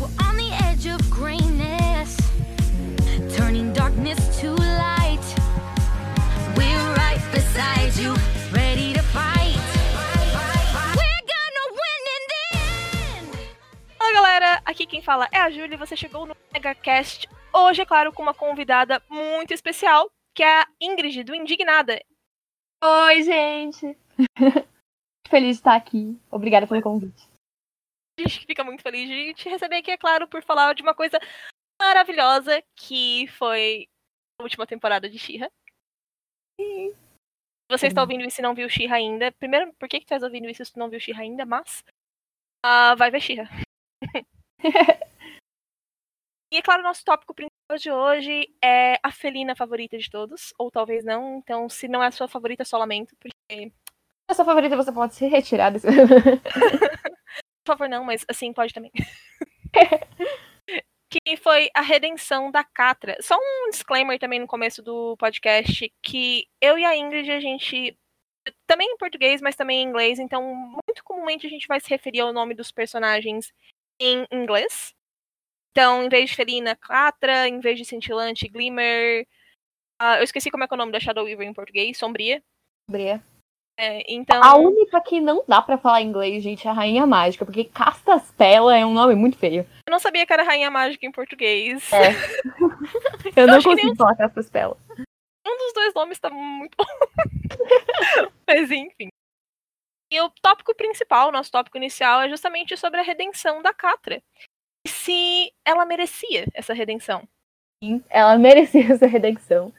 We're on the edge of greatness, turning darkness to light. We're right beside you, ready to fight. We're gonna win in the end. Fala galera, aqui quem fala é a Júlia e você chegou no MegaCast. Hoje, é claro, com uma convidada muito especial, que é a Ingrid, do Indignada. Oi, gente! Feliz de estar aqui. Obrigada pelo convite. A gente fica muito feliz de te receber aqui, é claro, por falar de uma coisa maravilhosa que foi a última temporada de She-Ra. Se você está ouvindo isso e não viu She-Ra ainda, primeiro, por que, que tu estás ouvindo isso se tu não viu She-Ra ainda? Mas, ah, vai ver She-Ra. e é claro, nosso tópico principal de hoje é a felina favorita de todos, ou talvez não, então se não é a sua favorita, só lamento, porque, A sua favorita você pode se retirar desse. favor, não, mas assim, pode também. que foi a redenção da Catra. Só um disclaimer também no começo do podcast, que eu e a Ingrid, a gente, também em português, mas também em inglês, então muito comumente a gente vai se referir ao nome dos personagens em inglês. Então, em vez de Felina, Catra, em vez de Cintilante, Glimmer. ah, eu esqueci como é é o nome da Shadow Weaver em português, Sombria. Bria. É, então, A única que não dá pra falar inglês, gente, é a Rainha Mágica, porque Castaspela é um nome muito feio. eu não sabia que era Rainha Mágica em português. É. Eu não que nem consigo falar Castaspela. Um dos dois nomes tá muito bom. Mas enfim. E o tópico principal, nosso tópico inicial, é justamente sobre a redenção da Catra. E se ela merecia essa redenção. Sim, Ela merecia essa redenção.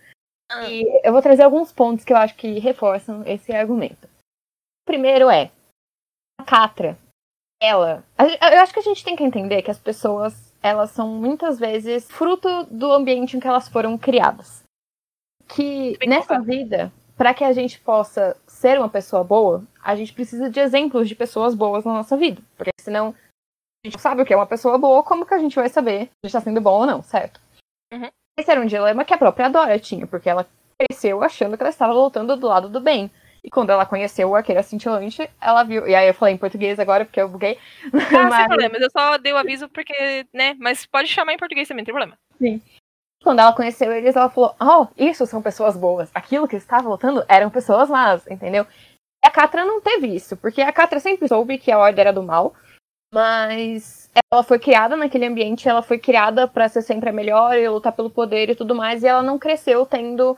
Ah. E eu vou trazer alguns pontos que eu acho que reforçam esse argumento. O primeiro é a Catra. Ela. Eu acho que a gente tem que entender que as pessoas, elas são muitas vezes fruto do ambiente em que elas foram criadas. Que nessa vida, para que a gente possa ser uma pessoa boa, a gente precisa de exemplos de pessoas boas na nossa vida. Porque senão a gente não sabe o que é uma pessoa boa, como que a gente vai saber se está sendo bom ou não, certo? Uhum. Esse era um dilema que a própria Dora tinha, porque ela cresceu achando que ela estava lutando do lado do bem. E quando ela conheceu o arqueiro cintilante, ela viu. E aí eu falei em português agora, porque eu buguei. Ah, sem Mas- problemas. Eu só dei o aviso porque, né? Mas pode chamar em português também, não tem problema. Quando ela conheceu eles, ela falou: Oh, isso são pessoas boas. Aquilo que estava lutando eram pessoas más, entendeu? E a Catra não teve isso, porque a Catra sempre soube que a ordem era do mal, mas ela foi criada naquele ambiente, ela foi criada pra ser sempre a melhor e lutar pelo poder e tudo mais, e ela não cresceu tendo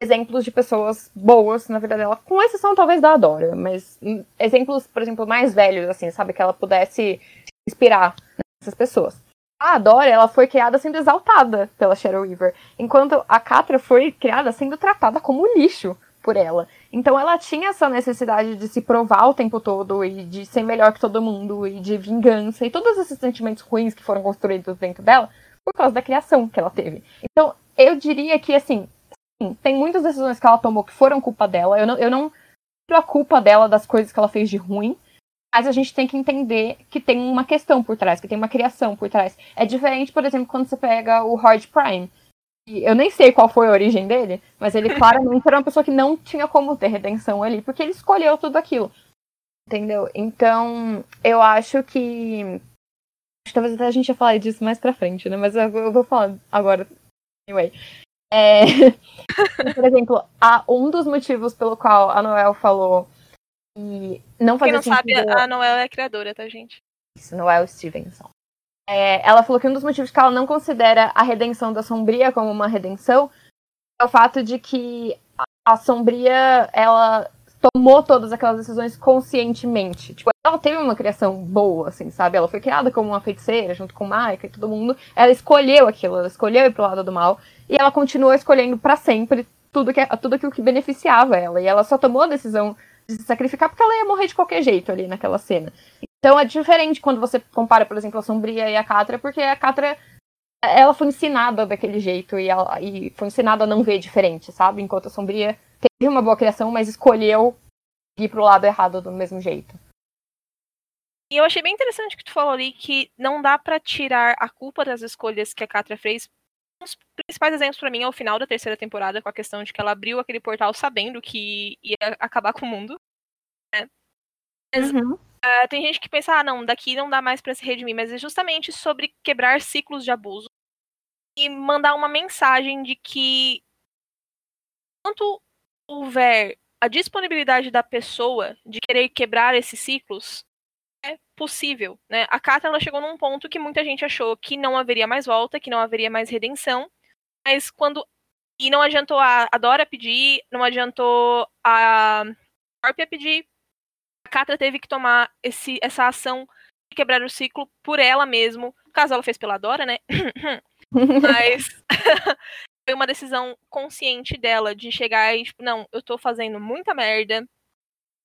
exemplos de pessoas boas na vida dela, com exceção talvez da Adora, mas exemplos, por exemplo, mais velhos, assim, sabe, que ela pudesse se inspirar nessas pessoas. A Adora, ela foi criada sendo exaltada pela Shadow Weaver, enquanto a Catra foi criada sendo tratada como lixo por ela. Então ela tinha essa necessidade de se provar o tempo todo e de ser melhor que todo mundo e de vingança e todos esses sentimentos ruins que foram construídos dentro dela por causa da criação que ela teve. Então eu diria que assim, sim, tem muitas decisões que ela tomou que foram culpa dela. Eu não, eu não tiro a culpa dela das coisas que ela fez de ruim. Mas a gente tem que entender que tem uma questão por trás, que tem uma criação por trás. É diferente, por exemplo, quando você pega o Horde Prime. Eu nem sei qual foi a origem dele, mas ele claramente era uma pessoa que não tinha como ter redenção ali, porque ele escolheu tudo aquilo. Entendeu? Então, eu acho que. acho que Talvez até a gente ia falar disso mais pra frente, né? Mas eu eu vou falar agora. Anyway. É... Por exemplo, a- um dos motivos pelo qual a Noel falou que não Quem fazia não sabe, sentido... a Noel é a criadora, tá, gente? Isso, Noel Stevenson. É, ela falou que um dos motivos que ela não considera a redenção da Sombria como uma redenção é o fato de que a- Sombria, ela tomou todas aquelas decisões conscientemente. Tipo, ela teve uma criação boa, assim, sabe? Ela foi criada como uma feiticeira, junto com Maika e todo mundo. Ela escolheu aquilo, ela escolheu ir pro lado do mal. E ela continuou escolhendo pra sempre tudo, que, tudo aquilo que beneficiava ela. E ela só tomou a decisão de se sacrificar porque ela ia morrer de qualquer jeito ali naquela cena. Então é diferente quando você compara, por exemplo, a Sombria e a Catra, porque a Catra ela foi ensinada daquele jeito e, ela, e foi ensinada a não ver diferente, sabe? Enquanto a Sombria teve uma boa criação, mas escolheu ir pro lado errado do mesmo jeito. E eu achei bem interessante que tu falou ali que não dá pra tirar a culpa das escolhas que a Catra fez. Um dos principais exemplos pra mim é o final da terceira temporada, com a questão de que ela abriu aquele portal sabendo que ia acabar com o mundo. Uhum. Uh, tem gente que pensa, ah, não, daqui não dá mais para se redimir, mas é justamente sobre quebrar ciclos de abuso e mandar uma mensagem de que enquanto houver a disponibilidade da pessoa de querer quebrar esses ciclos, é possível, né? A Catra ela chegou num ponto que muita gente achou que não haveria mais volta, que não haveria mais redenção, mas quando e não adiantou a, a Dora pedir, não adiantou a Scorpia pedir, a Catra teve que tomar esse, essa ação de quebrar o ciclo por ela mesmo. No caso, ela fez pela Dora, né? Mas foi uma decisão consciente dela de chegar e, tipo, não, eu tô fazendo muita merda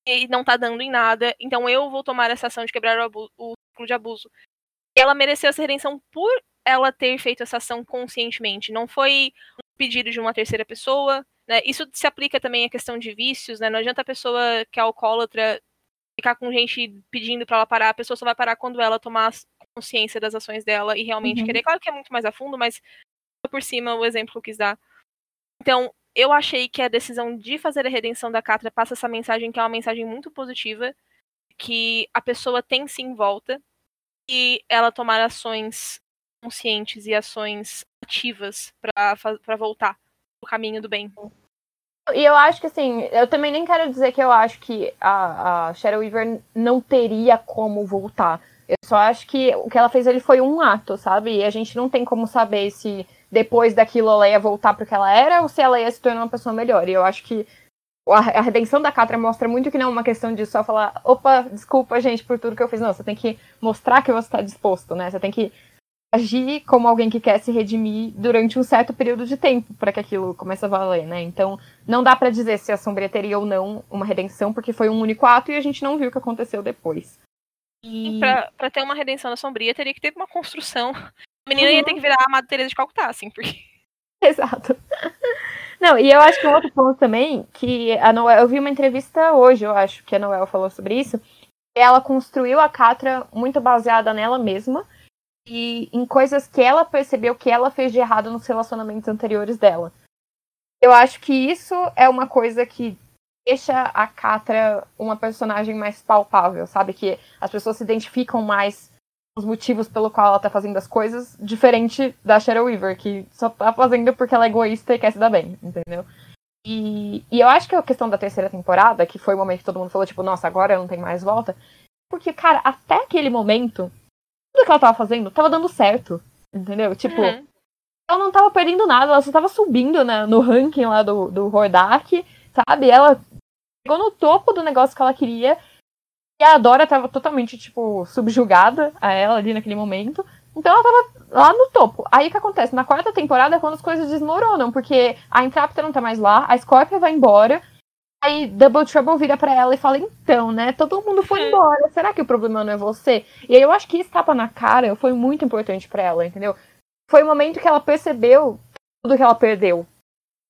e não tá dando em nada, então eu vou tomar essa ação de quebrar o, abuso, o ciclo de abuso. Ela mereceu essa redenção por ela ter feito essa ação conscientemente. Não foi um pedido de uma terceira pessoa. Né? Isso se aplica também à questão de vícios, né? Não adianta a pessoa que é alcoólatra ficar com gente pedindo para ela parar, a pessoa só vai parar quando ela tomar consciência das ações dela e realmente uhum. querer. Claro que é muito mais a fundo, mas por cima o exemplo que eu quis dar. Então, eu achei que a decisão de fazer a redenção da Catra passa essa mensagem que é uma mensagem muito positiva, que a pessoa tem sim volta e ela tomar ações conscientes e ações ativas para voltar pro caminho do bem. E eu acho que assim, eu também nem quero dizer que eu acho que a, a Shadow Weaver não teria como voltar. Eu só acho que o que ela fez ali foi um ato, sabe? E a gente não tem como saber se depois daquilo ela ia voltar pro que ela era ou se ela ia se tornar uma pessoa melhor. E eu acho que a, redenção da Catra mostra muito que não é uma questão de só falar, opa, desculpa, gente, por tudo que eu fiz. Não, você tem que mostrar que você está disposto, né? Você tem que agir como alguém que quer se redimir durante um certo período de tempo para que aquilo comece a valer, né? Então, não dá para dizer se a Sombria teria ou não uma redenção, porque foi um único ato e a gente não viu o que aconteceu depois. E... Pra, pra ter uma redenção da Sombria, teria que ter uma construção. A menina uhum. ia ter que virar a Amada Teresa de Calcutá, assim, porque... Exato. Não, e eu acho que um outro ponto também, que a Noel, eu vi uma entrevista hoje, eu acho, que a Noel falou sobre isso, ela construiu a Catra muito baseada nela mesma, e em coisas que ela percebeu que ela fez de errado nos relacionamentos anteriores dela. Eu acho que isso é uma coisa que deixa a Catra uma personagem mais palpável, sabe? Que as pessoas se identificam mais os motivos pelo qual ela tá fazendo as coisas, diferente da Shadow Weaver, que só tá fazendo porque ela é egoísta e quer se dar bem, entendeu? E, e eu acho que a questão da terceira temporada, que foi o momento que todo mundo falou, tipo, nossa, agora não tem mais volta, porque, cara, até aquele momento, tudo que ela tava fazendo tava dando certo. Entendeu? Tipo, uhum. ela não tava perdendo nada, ela só tava subindo né, no ranking lá do, do Hordak, sabe? Ela chegou no topo do negócio que ela queria. E a Dora tava totalmente, tipo, subjugada a ela ali naquele momento. Então ela tava lá no topo. Aí o que acontece? Na quarta temporada é quando as coisas desmoronam, porque a Intrapta não tá mais lá, a Scorpia vai embora, Aí Double Trouble vira para ela e fala: Então, né? Todo mundo foi é. embora. Será que o problema não é você? E aí eu acho que esse tapa na cara foi muito importante para ela, entendeu? Foi o momento que ela percebeu tudo que ela perdeu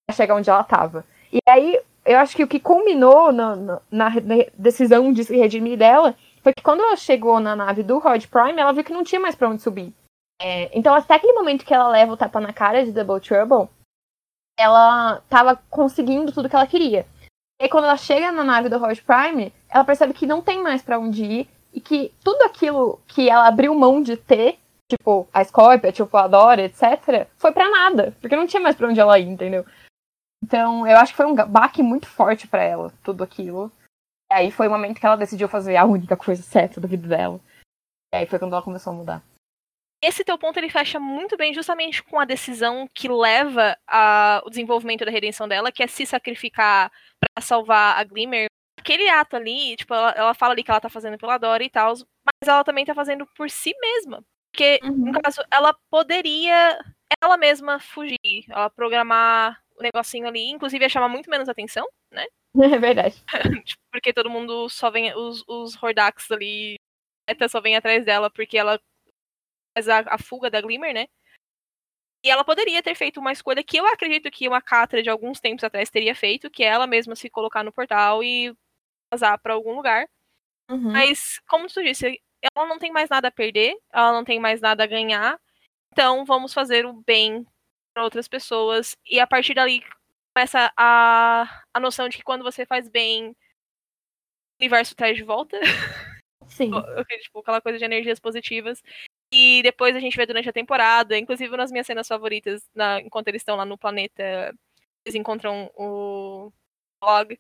pra chegar onde ela tava. E aí eu acho que o que culminou na, na, na decisão de se redimir dela foi que quando ela chegou na nave do Rod Prime, ela viu que não tinha mais pra onde subir. É, então, até aquele momento que ela leva o tapa na cara de Double Trouble, ela tava conseguindo tudo que ela queria. E aí, quando ela chega na nave do Roger Prime, ela percebe que não tem mais para onde ir e que tudo aquilo que ela abriu mão de ter, tipo a Scorpia, tipo a Dora, etc., foi para nada, porque não tinha mais para onde ela ir, entendeu? Então, eu acho que foi um baque muito forte para ela, tudo aquilo. E aí foi o momento que ela decidiu fazer a única coisa certa da vida dela. E aí foi quando ela começou a mudar esse teu ponto ele fecha muito bem justamente com a decisão que leva ao desenvolvimento da redenção dela, que é se sacrificar para salvar a Glimmer. Aquele ato ali, tipo, ela, ela, fala ali que ela tá fazendo pela Dora e tal, mas ela também tá fazendo por si mesma. Porque, uhum. no caso, ela poderia ela mesma fugir, ela programar o negocinho ali, inclusive ia chamar muito menos atenção, né? É verdade. Tipo, porque todo mundo só vem, os, os Hordax ali, só vem atrás dela porque ela a, a fuga da Glimmer, né? E ela poderia ter feito uma escolha que eu acredito que uma Catra de alguns tempos atrás teria feito, que é ela mesma se colocar no portal e vazar para algum lugar. Uhum. Mas, como tu disse, ela não tem mais nada a perder, ela não tem mais nada a ganhar. Então, vamos fazer o bem para outras pessoas. E a partir dali começa a, a noção de que quando você faz bem, universo traz de volta. Sim. tipo, aquela coisa de energias positivas. E depois a gente vê durante a temporada, inclusive nas minhas cenas favoritas, na, enquanto eles estão lá no planeta, eles encontram o blog.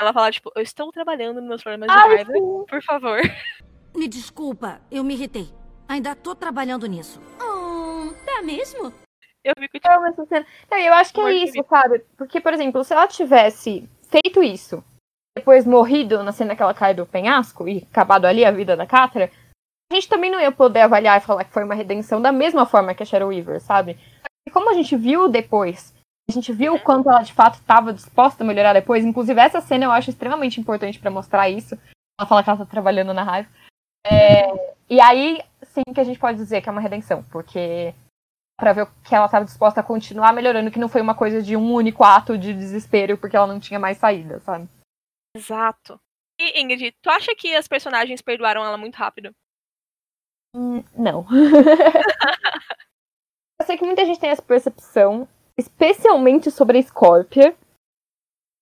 Ela fala, tipo, eu estou trabalhando nos meus problemas de Ai, raiva, sim. por favor. Me desculpa, eu me irritei. Ainda tô trabalhando nisso. Oh, tá mesmo? Eu fico, tipo, Eu amo essa cena. Não, e eu acho que é Amor de isso, sabe? Porque, por exemplo, se ela tivesse feito isso, depois morrido na cena que ela cai do penhasco e acabado ali a vida da Catra, a gente também não ia poder avaliar e falar que foi uma redenção da mesma forma que a Shadow Weaver, sabe? E como a gente viu depois, a gente viu o quanto ela de fato estava disposta a melhorar depois, inclusive essa cena eu acho extremamente importante pra mostrar isso. Ela fala que ela tá trabalhando na raiva. É, e aí, sim, que a gente pode dizer que é uma redenção, porque pra ver que ela estava disposta a continuar melhorando, que não foi uma coisa de um único ato de desespero porque ela não tinha mais saída, sabe? exato. E, Ingrid, tu acha que as personagens perdoaram ela muito rápido? Hum, Não. eu sei que muita gente tem essa percepção, especialmente sobre a Scorpia.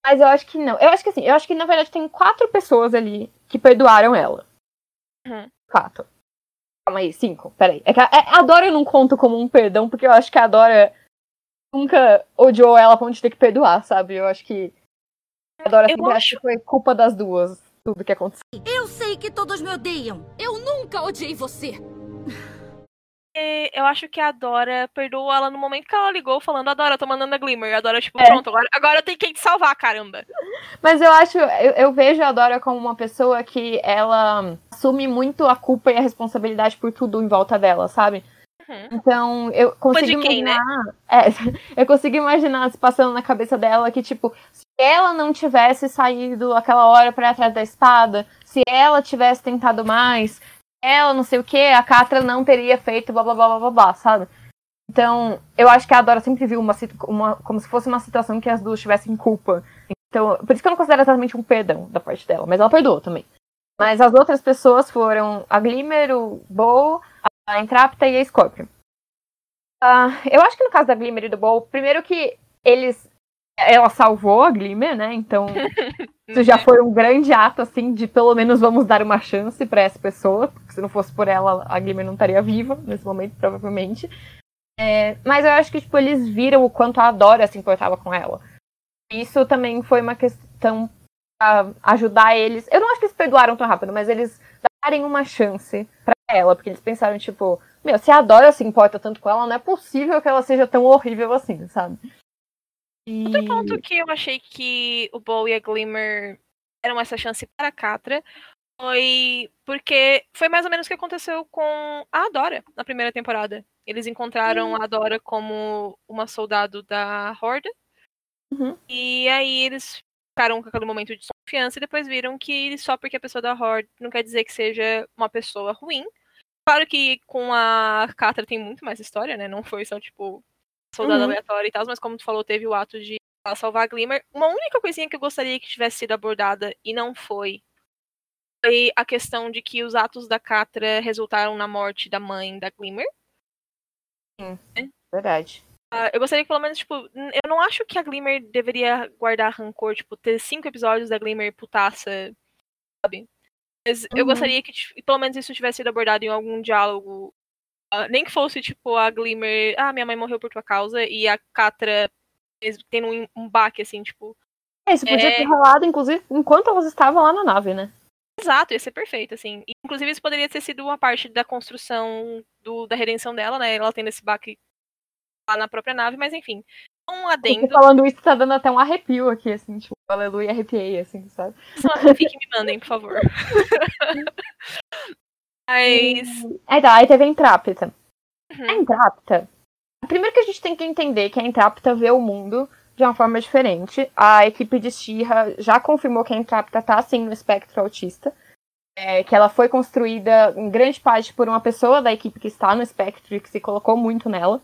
Mas eu acho que não. Eu acho que assim, eu acho que na verdade tem quatro pessoas ali que perdoaram ela. Uhum. Quatro. Calma aí, cinco. Peraí. É que a, a Dora eu não conto como um perdão, porque eu acho que a Dora nunca odiou ela a ponto de ter que perdoar, sabe? Eu acho que a Dora Eu sempre acha acho- que foi culpa das duas, tudo que aconteceu. Eu que todos me odeiam. Eu nunca odiei você. E eu acho que a Dora perdoou ela no momento que ela ligou falando, a Dora, eu tô mandando a Glimmer. E a Dora, tipo, É. pronto, agora, agora eu tenho que te salvar, caramba. Mas eu acho, eu, eu vejo a Dora como uma pessoa que ela assume muito a culpa e a responsabilidade por tudo em volta dela, sabe? Uhum. Então, eu consigo quem, né? imaginar. É, eu consigo imaginar se passando na cabeça dela que, tipo, se ela não tivesse saído aquela hora pra ir atrás da espada, se ela tivesse tentado mais, ela não sei o que, a Catra não teria feito blá blá blá blá blá, sabe? Então, eu acho que a Dora sempre viu uma, uma como se fosse uma situação que as duas tivessem culpa. Então, por isso que eu não considero exatamente um perdão da parte dela, mas ela perdoou também. Mas as outras pessoas foram a Glimmer, o Bo, a Entrapta e a Scorpion. Ah, eu acho que no caso da Glimmer e do Bo, primeiro que eles. Ela salvou a Glimmer, né? Então, isso já foi um grande ato, assim, de pelo menos vamos dar uma chance pra essa pessoa. Porque se não fosse por ela, a Glimmer não estaria viva nesse momento, provavelmente. É, mas eu acho que, tipo, eles viram o quanto a Dora se importava com ela. Isso também foi uma questão pra ajudar eles. Eu não acho que eles perdoaram tão rápido, mas eles darem uma chance pra ela, porque eles pensaram, tipo, meu, se a Dora se importa tanto com ela, não é possível que ela seja tão horrível assim, sabe? E... Outro ponto que eu achei que o Bo e a Glimmer deram essa chance para a Catra foi porque foi mais ou menos o que aconteceu com a Dora na primeira temporada. Eles encontraram a Dora como uma soldado da Horda. Uhum. E aí eles ficaram com aquele momento de desconfiança e depois viram que só porque a pessoa da Horda não quer dizer que seja uma pessoa ruim. Claro que com a Catra tem muito mais história, né? Não foi só, tipo, soldado Uhum. aleatório e tal, mas como tu falou, teve o ato de salvar a Glimmer. Uma única coisinha que eu gostaria que tivesse sido abordada e não foi foi a questão de que os atos da Catra resultaram na morte da mãe da Glimmer. Verdade. Ah, eu gostaria que pelo menos, tipo, eu não acho que a Glimmer deveria guardar rancor, tipo, ter cinco episódios da Glimmer putaça, sabe? Mas eu Uhum. gostaria que pelo menos isso tivesse sido abordado em algum diálogo. Ah, nem que fosse, tipo, a Glimmer, ah, minha mãe morreu por tua causa, e a Catra tendo um, um baque, assim, tipo, É, isso podia É. ter rolado, inclusive, enquanto elas estavam lá na nave, né? Exato, ia ser perfeito, assim. Inclusive, isso poderia ter sido uma parte da construção do, da redenção dela, né? Ela tendo esse baque lá na própria nave, mas enfim. Um adendo. falando isso tá dando até um arrepio aqui, assim, tipo, aleluia, arrepiei, assim, sabe? Só fanfic me mandem, por favor. mas. Aí tá, aí teve a Entrapta. A Uhum. Entrapta. Primeiro que a gente tem que entender que a Entrapta vê o mundo de uma forma diferente. A equipe de Shira já confirmou que a Entrapta tá sim no espectro autista. É, que ela foi construída em grande parte por uma pessoa da equipe que está no espectro e que se colocou muito nela.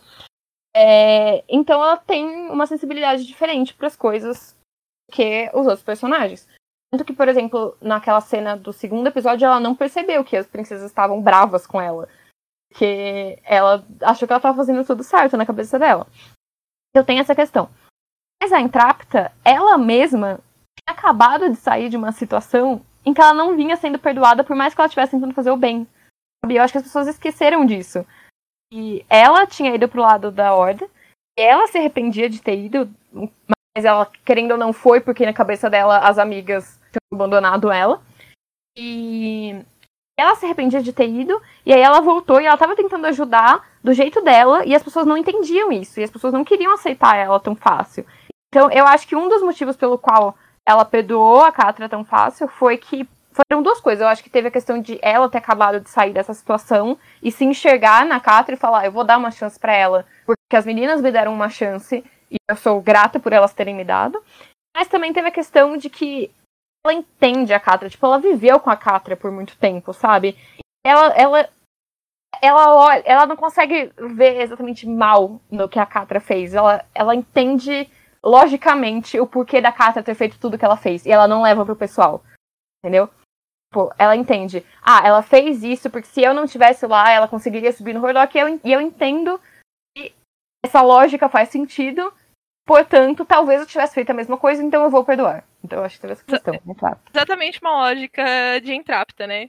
É, então ela tem uma sensibilidade diferente para as coisas que os outros personagens. Tanto que, por exemplo, naquela cena do segundo episódio, ela não percebeu que as princesas estavam bravas com ela. Porque ela achou que ela estava fazendo tudo certo na cabeça dela. Eu tenho essa questão. Mas a Entrapta, ela mesma acabado de sair de uma situação em que ela não vinha sendo perdoada por mais que ela estivesse tentando fazer o bem. Sabe? Eu acho que as pessoas esqueceram disso. E ela tinha ido pro lado da Ordem, ela se arrependia de ter ido, mas ela, querendo ou não, foi porque na cabeça dela as amigas tinham abandonado ela. E ela se arrependia de ter ido, e aí ela voltou e ela tava tentando ajudar do jeito dela, e as pessoas não entendiam isso, e as pessoas não queriam aceitar ela tão fácil. Então, eu acho que um dos motivos pelo qual ela perdoou a Catra tão fácil foi que foram duas coisas. Eu acho que teve a questão de ela ter acabado de sair dessa situação e se enxergar na Catra e falar, eu vou dar uma chance para ela, porque as meninas me deram uma chance e eu sou grata por elas terem me dado. Mas também teve a questão de que ela entende a Catra, tipo, ela viveu com a Catra por muito tempo, sabe? Ela ela ela olha, ela não consegue ver exatamente mal no que a Catra fez. Ela ela entende logicamente o porquê da Catra ter feito tudo que ela fez e ela não leva pro pessoal. Entendeu? Tipo, ela entende. Ah, ela fez isso porque se eu não estivesse lá, ela conseguiria subir no Horlock e eu, e eu entendo que essa lógica faz sentido. Portanto, talvez eu tivesse feito a mesma coisa, então eu vou perdoar. Então eu acho que teve essa questão, Entrapta. Exatamente uma lógica de Entrapta, né?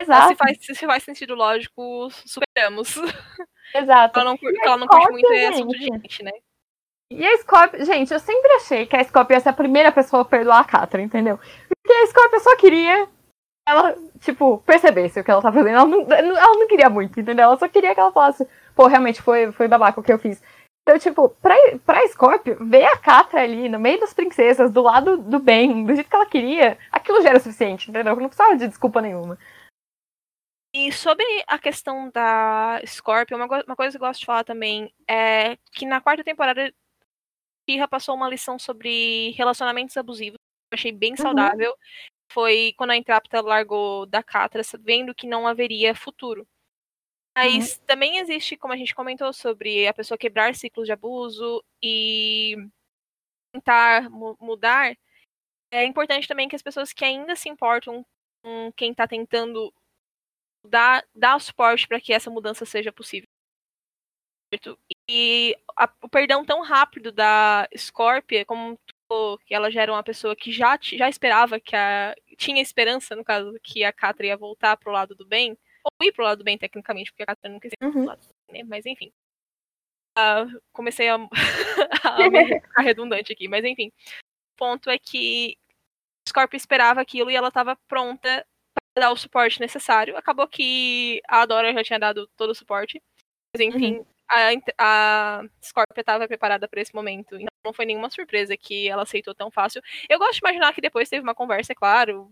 Exato. Se faz, se faz sentido lógico, superamos. Exato. Ela não, ela não curte muito é assunto de gente? gente, né? E a Scorpio, gente, eu sempre achei que a Scorpio ia ser a primeira pessoa a perdoar a Catra, entendeu? Porque a Scorpio só queria ela, tipo, percebesse o que ela tá fazendo. Ela não, ela não queria muito, entendeu? Ela só queria que ela falasse, pô, realmente foi, foi babaca o que eu fiz. Então, tipo, pra, pra Scorpio, ver a Catra ali, no meio das princesas, do lado do bem, do jeito que ela queria, aquilo já era suficiente, entendeu? Não precisava de desculpa nenhuma. E sobre a questão da Scorpion, uma, uma coisa que eu gosto de falar também é que na quarta temporada, Kira passou uma lição sobre relacionamentos abusivos. Eu achei bem saudável. Foi quando a Intrapta largou da Catra, vendo que não haveria futuro. Mas também existe, como a gente comentou, sobre a pessoa quebrar ciclos de abuso e tentar mu- mudar. É importante também que as pessoas que ainda se importam com quem está tentando dar, dar o suporte para que essa mudança seja possível. E a- o perdão tão rápido da Scorpia, como que ela já era uma pessoa que já, já esperava que a. tinha esperança, no caso, que a Catra ia voltar pro lado do bem. Ou ir pro lado do bem, tecnicamente, porque a Catra nunca esteve Uhum. pro lado do bem, né? Mas enfim. Ah, comecei a, a ficar redundante aqui, mas enfim. O ponto é que Scorpio esperava aquilo e ela estava pronta para dar o suporte necessário. Acabou que a Dora já tinha dado todo o suporte. Mas enfim, a, int- a Scorpio estava preparada para esse momento. Então não foi nenhuma surpresa que ela aceitou tão fácil. Eu gosto de imaginar que depois teve uma conversa, é claro,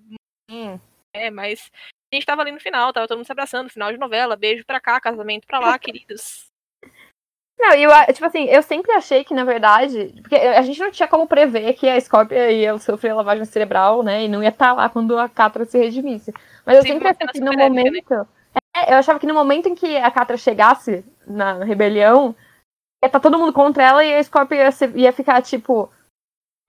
Hum. é, mas a gente tava ali no final, tava todo mundo se abraçando, final de novela, beijo pra cá, casamento pra lá, queridos. Não, e eu, tipo assim, eu sempre achei que, na verdade, porque a gente não tinha como prever que a Scorpio ia sofrer lavagem cerebral, né, e não ia estar lá quando a Catra se redimisse. Mas eu Sim, sempre achei que no épica, momento... É, eu achava que no momento em que a Catra chegasse na rebelião, ia estar todo mundo contra ela e a Scorpio ia, ser- ia ficar, tipo...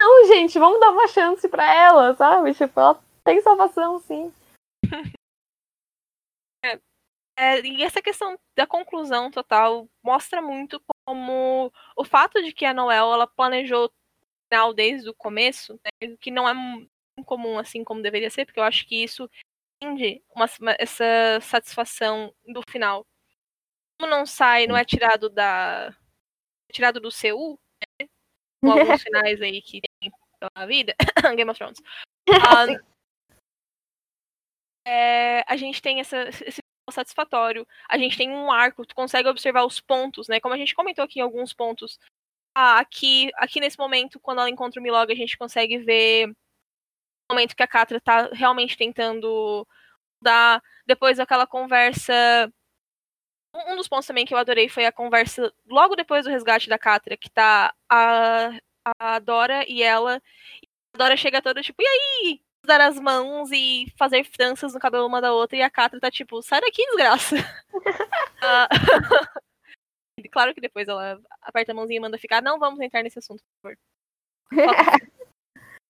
Não, gente, vamos dar uma chance pra ela, sabe? Tipo, ela tem salvação, sim. É, e essa questão da conclusão total mostra muito como o fato de que a Noel ela planejou o final desde o começo, né, que não é mu- comum assim como deveria ser, porque eu acho que isso tende uma, essa satisfação do final. Como não sai, não é tirado da é tirado do CU, né, com alguns finais aí que tem pela vida, Game of Thrones. Ah, é, a gente tem essa, esse satisfatório. A gente tem um arco, tu consegue observar os pontos, né? Como a gente comentou aqui em alguns pontos. Ah, aqui, aqui nesse momento, quando ela encontra o Milog, a gente consegue ver o momento que a Catra tá realmente tentando dar. Depois aquela conversa. Um um dos pontos também que eu adorei foi a conversa logo depois do resgate da Catra, que tá a, a Dora e ela. E a Dora chega toda tipo, e aí? Dar as mãos e fazer tranças no cabelo uma da outra, e a Catra tá tipo, sai daqui, desgraça. Ah, claro que depois ela aperta a mãozinha e manda ficar, não vamos entrar nesse assunto, por favor.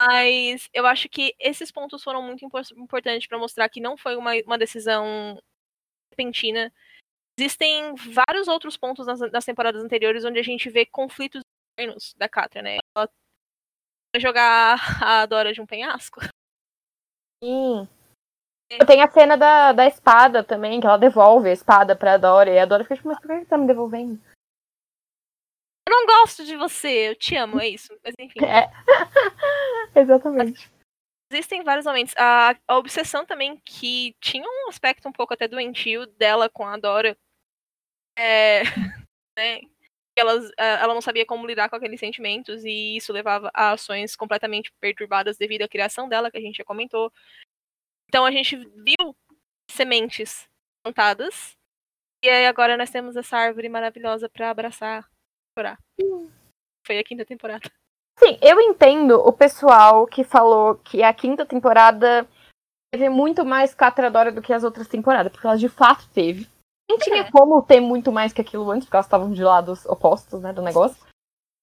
Mas eu acho que esses pontos foram muito impor- importantes pra mostrar que não foi uma, uma decisão repentina. Existem vários outros pontos nas, nas temporadas anteriores onde a gente vê conflitos internos da Catra, né? Ela Pra jogar a Dora de um penhasco. Sim. Tem a cena da, da espada também, que ela devolve a espada pra Dora. E a Dora fica tipo, mas por que você tá me devolvendo? Eu não gosto de você, eu te amo, é isso. Mas enfim. É. Exatamente. Existem vários momentos. A, a obsessão também, que tinha um aspecto um pouco até doentio dela com a Dora. É. Né? Elas, ela não sabia como lidar com aqueles sentimentos e isso levava a ações completamente perturbadas devido à criação dela, que a gente já comentou. Então a gente viu sementes plantadas e aí agora nós temos essa árvore maravilhosa para abraçar, chorar. Foi a quinta temporada. Sim, eu entendo o pessoal que falou que a quinta temporada teve muito mais Catradora do que as outras temporadas, porque ela de fato teve. Nem tinha É. como ter muito mais que aquilo antes, porque elas estavam de lados opostos, né, do negócio.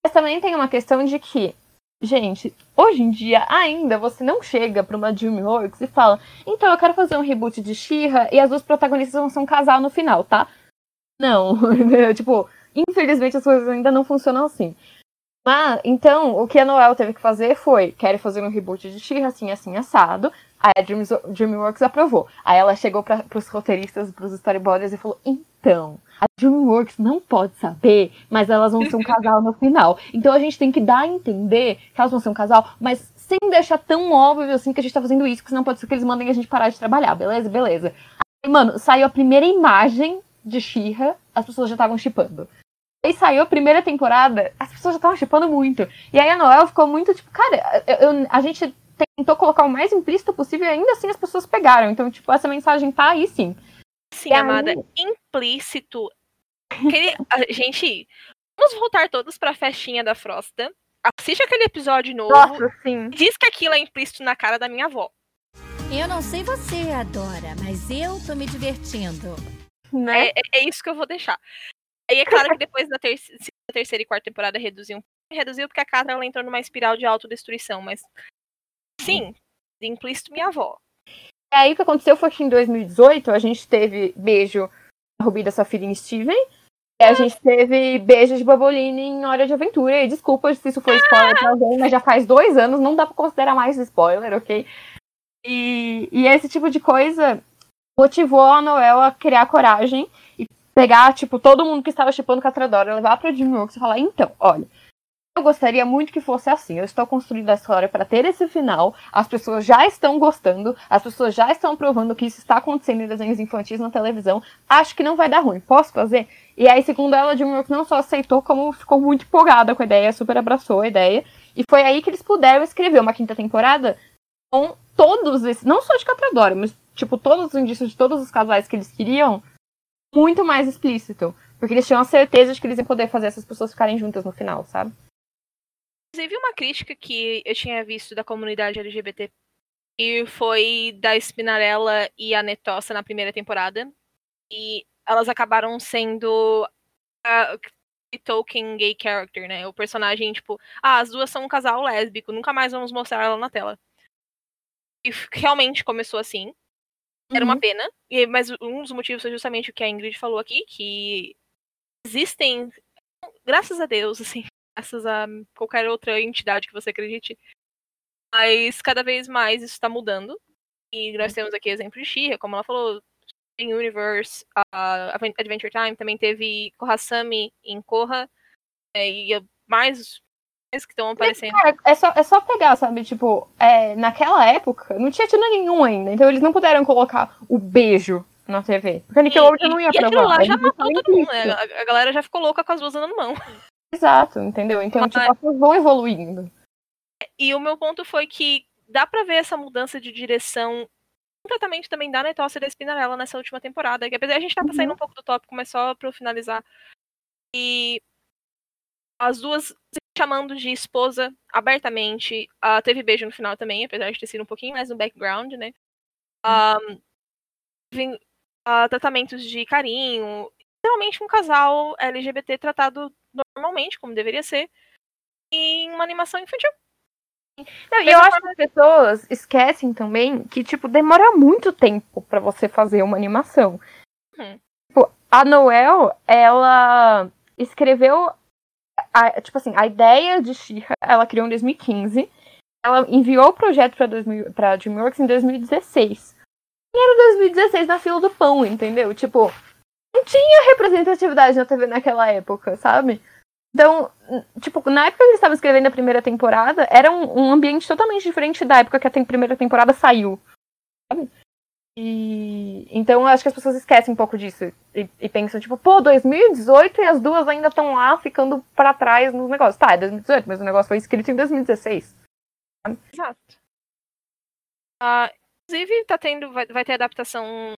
Mas também tem uma questão de que, gente, hoje em dia ainda você não chega pra uma DreamWorks e fala, então eu quero fazer um reboot de She-Ra e as duas protagonistas vão ser um casal no final, tá? Não, tipo, infelizmente as coisas ainda não funcionam assim. Mas, então, o que a Noel teve que fazer foi, quero fazer um reboot de She-Ra, assim, assim, assado. Aí a Dreams- DreamWorks aprovou. Aí ela chegou para pros roteiristas, pros storyboarders e falou, então, a DreamWorks não pode saber, mas elas vão ser um casal no final. Então a gente tem que dar a entender que elas vão ser um casal, mas sem deixar tão óbvio assim que a gente tá fazendo isso, porque senão pode ser que eles mandem a gente parar de trabalhar, beleza? Beleza. Aí, mano, saiu a primeira imagem de She-Ra, as pessoas já estavam chipando. Aí saiu a primeira temporada, as pessoas já estavam chipando muito. E aí a Noel ficou muito tipo, cara, eu- eu- a gente tentou colocar o mais implícito possível e ainda assim as pessoas pegaram. Então, tipo, essa mensagem tá aí sim. Sim, E aí- amada, implícito. Aquele, a- gente, vamos voltar todos pra festinha da Frosta. Assiste aquele episódio novo. sim. Diz que aquilo é implícito na cara da minha avó. Eu não sei você, Adora, mas eu tô me divertindo. Né? É, é- é isso que eu vou deixar. E é claro que depois da ter- terceira e quarta temporada reduziu um pouco. Reduziu porque a Catra ela entrou numa espiral de autodestruição, mas. Sim, de implícito minha avó. E aí o que aconteceu foi que em 2018 a gente teve beijo da Rubi da Safira em Steven. E a gente teve beijo de Baboline em Hora de Aventura. E desculpa se isso foi spoiler pra alguém, mas já faz dois anos, não dá pra considerar mais spoiler, ok? E, e esse tipo de coisa motivou a Noel a criar coragem e pegar, tipo, todo mundo que estava chipando Catradora, levar pra DreamWorks e falar, então, olha, eu gostaria muito que fosse assim. Eu estou construindo a história para ter esse final. As pessoas já estão gostando, as pessoas já estão provando que isso está acontecendo em desenhos infantis na televisão. Acho que não vai dar ruim. Posso fazer? E aí, segundo ela, a DreamWorks não só aceitou, como ficou muito empolgada com a ideia, super abraçou a ideia. E foi aí que eles puderam escrever uma quinta temporada com todos esses, não só de Catradora, mas tipo todos os indícios de todos os casais que eles queriam, muito mais explícito. Porque eles tinham a certeza de que eles iam poder fazer essas pessoas ficarem juntas no final, sabe? Inclusive, uma crítica que eu tinha visto da comunidade LGBT e foi da Spinarella e a Netossa na primeira temporada. E elas acabaram sendo a token gay character, né? O personagem, tipo, ah, as duas são um casal lésbico, nunca mais vamos mostrar ela na tela. E realmente começou assim. Era uma Uhum. pena. E, mas um dos motivos foi justamente o que a Ingrid falou aqui, que existem, graças a Deus, assim, graças a qualquer outra entidade que você acredite. Mas cada vez mais isso está mudando. E nós temos aqui exemplo de Shira, como ela falou, em Universe, a Adventure Time, também teve Kohasami em Korra, é, e mais, mais que estão aparecendo. Cara, é só, é só pegar, sabe? Tipo, é, naquela época não tinha tido nenhum ainda. Então eles não puderam colocar o beijo na TV. Porque a Nickelodeon não ia e provar. lá já matou todo mundo, né? A, a galera já ficou louca com as duas andando mão. Exato, entendeu? Então, Mas- tipo, as coisas vão evoluindo. E o meu ponto foi que dá pra ver essa mudança de direção completamente também da Netossa e da Spinarella nessa última temporada. Que apesar de a gente tá saindo um pouco do tópico, mas só pra eu finalizar. E as duas se chamando de esposa abertamente. Ah, teve beijo no final também, apesar de ter sido um pouquinho mais no background, né? Ah, vem- ah, tratamentos de carinho. Realmente um casal LGBT tratado normalmente, como deveria ser. Em uma animação infantil. Não, e eu acho que as pessoas esquecem também que, tipo, demora muito tempo pra você fazer uma animação. Uhum. Tipo, a Noel, ela escreveu a, tipo assim, a ideia de Shira, ela criou em 2015. Ela enviou o projeto pra, 2000, pra DreamWorks em 2016. E era 2016 na fila do pão, entendeu? Tipo, não tinha representatividade na TV naquela época, sabe? Então, tipo, na época que eles estavam escrevendo a primeira temporada, era um, um ambiente totalmente diferente da época que a tem- primeira temporada saiu. Sabe? E então eu acho que as pessoas esquecem um pouco disso e, e pensam, tipo, pô, 2018 e as duas ainda estão lá ficando pra trás nos negócios. Tá, é 2018, mas o negócio foi escrito em 2016. Exato. Ah, inclusive, tá tendo, vai, vai ter adaptação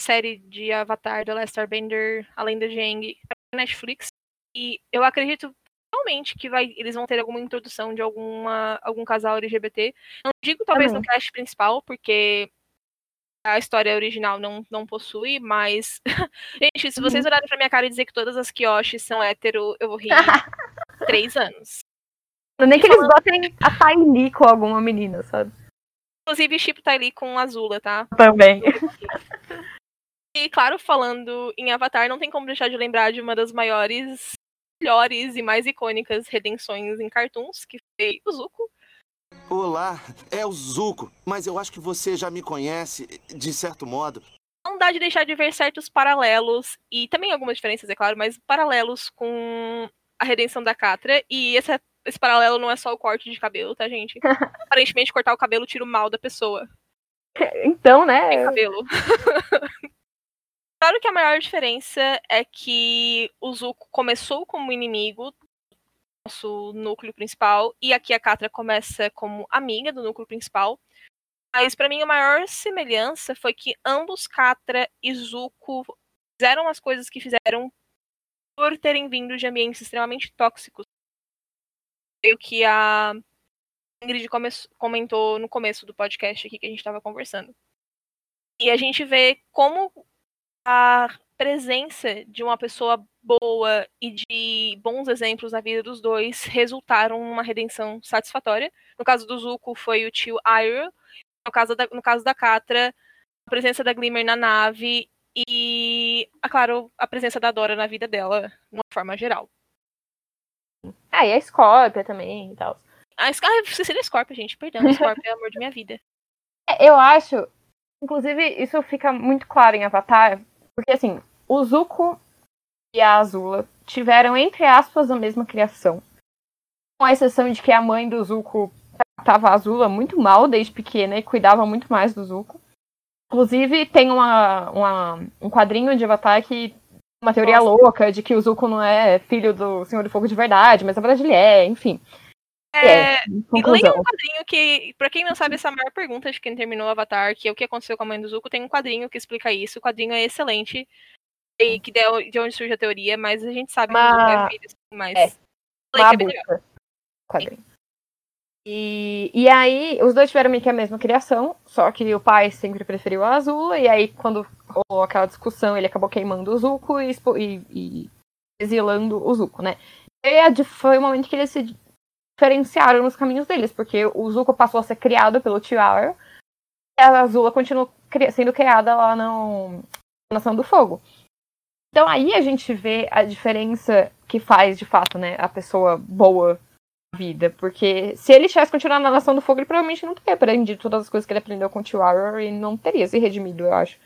série de Avatar The Last Airbender, Além da Jeng, Netflix. E eu acredito realmente que vai, eles vão ter alguma introdução de alguma, algum casal LGBT. Não digo talvez no Também. cast principal, porque a história original não, não possui, mas. Gente, se vocês olharem pra minha cara e dizer que todas as Kyoshi são hétero, eu vou rir três anos. Nem que eles botem a Tylee com alguma menina, sabe? Inclusive, Chip tá ali com Azula, tá? Também. E, claro, falando em Avatar, não tem como deixar de lembrar de uma das maiores, melhores e mais icônicas redenções em cartoons, que foi o Zuko. Olá, é o Zuko, mas eu acho que você já me conhece, de certo modo. Não dá de deixar de ver certos paralelos, e também algumas diferenças, é claro, mas paralelos com a redenção da Catra. E esse, esse paralelo não é só o corte de cabelo, tá, gente? Aparentemente, cortar o cabelo tira o mal da pessoa. Então, Tem né? cabelo. claro que a maior diferença é que o Zuko começou como inimigo do nosso núcleo principal e aqui a Catra começa como amiga do núcleo principal. Mas pra mim a maior semelhança foi que ambos Catra e Zuko fizeram as coisas que fizeram por terem vindo de ambientes extremamente tóxicos. Foi o que a Ingrid come- comentou no começo do podcast aqui que a gente estava conversando. E a gente vê como a presença de uma pessoa boa e de bons exemplos na vida dos dois resultaram numa redenção satisfatória. No caso do Zuko foi o tio Iroh. No caso da, no caso da Catra, a presença da Glimmer na nave e, ah, claro, a presença da Dora na vida dela, de uma forma geral. Ah, e a Scorpia também e tal. Ah, Sc- ah Cecília Scorpio, gente, perdão, Scorpio é o amor de minha vida. É, Eu acho, inclusive, isso fica muito claro em Avatar, porque assim, o Zuko e a Azula tiveram, entre aspas, a mesma criação. Com a exceção de que a mãe do Zuko tratava a Azula muito mal desde pequena e cuidava muito mais do Zuko. Inclusive, tem uma, uma- um quadrinho de Avatar que uma teoria Nossa. louca de que o Zuko não é filho do Senhor do Fogo de verdade, mas na verdade ele é, enfim. É, E leia um quadrinho que, pra quem não sabe, essa é a maior pergunta de quem terminou o Avatar, que é o que aconteceu com a mãe do Zuko, tem um quadrinho que explica isso. O quadrinho é excelente. E que deu de onde surge a teoria, mas a gente sabe que o Zuko é Uma- filho, assim, mas. é. Que é legal. Mabuca. Quadrinho. E, e aí, os dois tiveram meio que a mesma criação, só que o pai sempre preferiu a Azula, e aí, quando rolou aquela discussão, ele acabou queimando o Zuko e, e, e exilando o Zuko, né? E foi o momento que eles se diferenciaram nos caminhos deles, porque o Zuko passou a ser criado pelo tio Aur, e a Azula continuou cri- sendo criada lá no na Nação do Fogo. Então aí a gente vê a diferença que faz, de fato, né, a pessoa boa na vida. Porque se ele tivesse continuado na Nação do Fogo, ele provavelmente não teria aprendido todas as coisas que ele aprendeu com o tio Arrow e não teria se redimido, eu acho.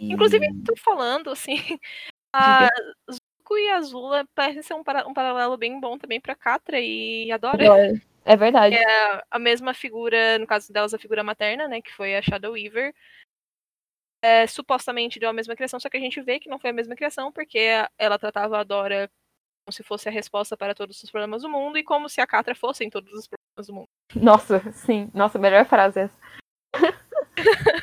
Inclusive, tô falando, assim. A e a Azula parecem ser um, para- um paralelo bem bom também pra Catra e a Dora. É verdade. a mesma figura, no caso delas, a figura materna, né, que foi a Shadow Weaver. É, supostamente deu a mesma criação, só que a gente vê que não foi a mesma criação, porque ela tratava a Dora como se fosse a resposta para todos os problemas do mundo e como se a Catra fossem todos os problemas do mundo. Nossa, sim. Nossa, melhor frase essa.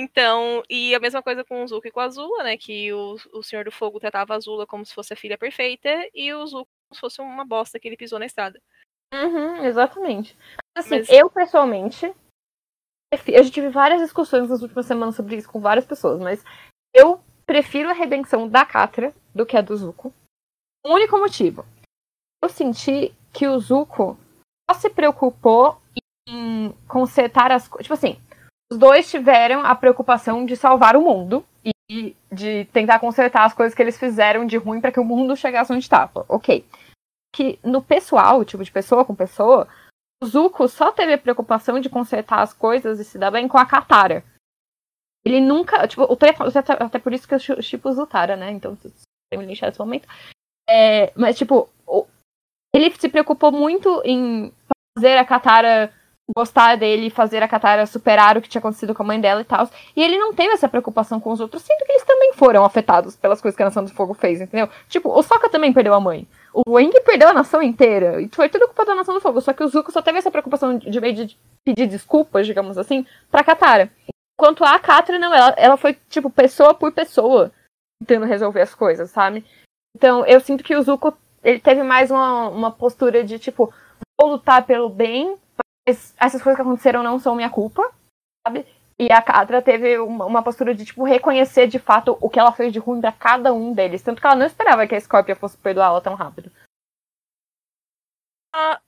Então, e a mesma coisa com o Zuko e com a Azula, né, que o, o Senhor do Fogo tratava a Azula como se fosse a filha perfeita e o Zuko como se fosse uma bosta que ele pisou na estrada. Uhum, exatamente. Assim, Mas- eu pessoalmente. Eu já tive várias discussões nas últimas semanas sobre isso com várias pessoas, mas eu prefiro a redenção da Catra do que a do Zuko. O único motivo. Eu senti que o Zuko só se preocupou em consertar as coisas. Tipo assim, os dois tiveram a preocupação de salvar o mundo. E de, tentar consertar as coisas que eles fizeram de ruim para que o mundo chegasse onde estava. Ok. Que no pessoal, tipo, de pessoa com pessoa, o Zuko só teve a preocupação de consertar as coisas e se dar bem com a Katara. Ele nunca. Tipo, o até por isso que eu tipo Zutara, né? Então, tem me lixar nesse momento. É, mas, tipo, ele se preocupou muito em fazer a Katara gostar dele, fazer a Katara superar o que tinha acontecido com a mãe dela e tal. E ele não teve essa preocupação com os outros, sendo que eles também foram afetados pelas coisas que a Nação do Fogo fez, entendeu? Tipo, o Sokka também perdeu a mãe. O Wang perdeu a nação inteira. E foi tudo culpa da Nação do Fogo. Só que o Zuko só teve essa preocupação de, de pedir desculpas, digamos assim, pra Katara. Enquanto a Katra, não, ela, ela foi, tipo, pessoa por pessoa tentando resolver as coisas, sabe? Então, eu sinto que o Zuko, ele teve mais uma, uma postura de, tipo, vou lutar pelo bem, essas coisas que aconteceram não são minha culpa, sabe? E a Katra teve uma, uma, postura de, tipo, reconhecer de fato o que ela fez de ruim pra cada um deles. Tanto que ela não esperava que a Scorpia fosse perdoar ela tão rápido. A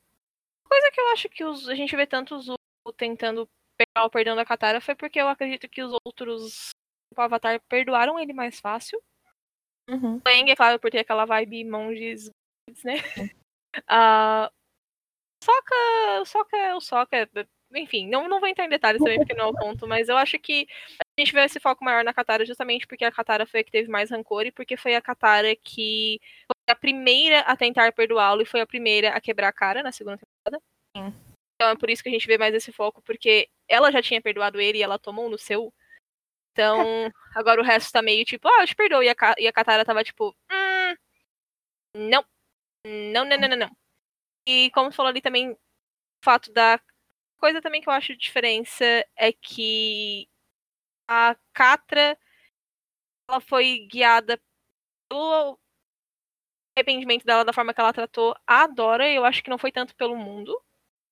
coisa que eu acho que os, a gente vê tanto o tentando pegar o perdão da Katara foi porque eu acredito que os outros o Avatar perdoaram ele mais fácil. Uhum. O Aang, é claro, por ter aquela vibe monges, né? uh, Soca, Soca, o Soca, enfim, não, não vou entrar em detalhes também porque não é o ponto, mas eu acho que a gente vê esse foco maior na Katara justamente porque a Katara foi a que teve mais rancor e porque foi a Katara que foi a primeira a tentar perdoá-lo e foi a primeira a quebrar a cara na segunda temporada. Sim. Então é por isso que a gente vê mais esse foco, porque ela já tinha perdoado ele e ela tomou no seu. Então, agora o resto tá meio tipo, ah, eu te perdoo. E a, e a Katara tava tipo, hum, não. Não, não, não, não, não. E como falou ali também, o fato da coisa também que eu acho de diferença é que a Catra ela foi guiada pelo arrependimento dela da forma que ela tratou a Dora, e eu acho que não foi tanto pelo mundo.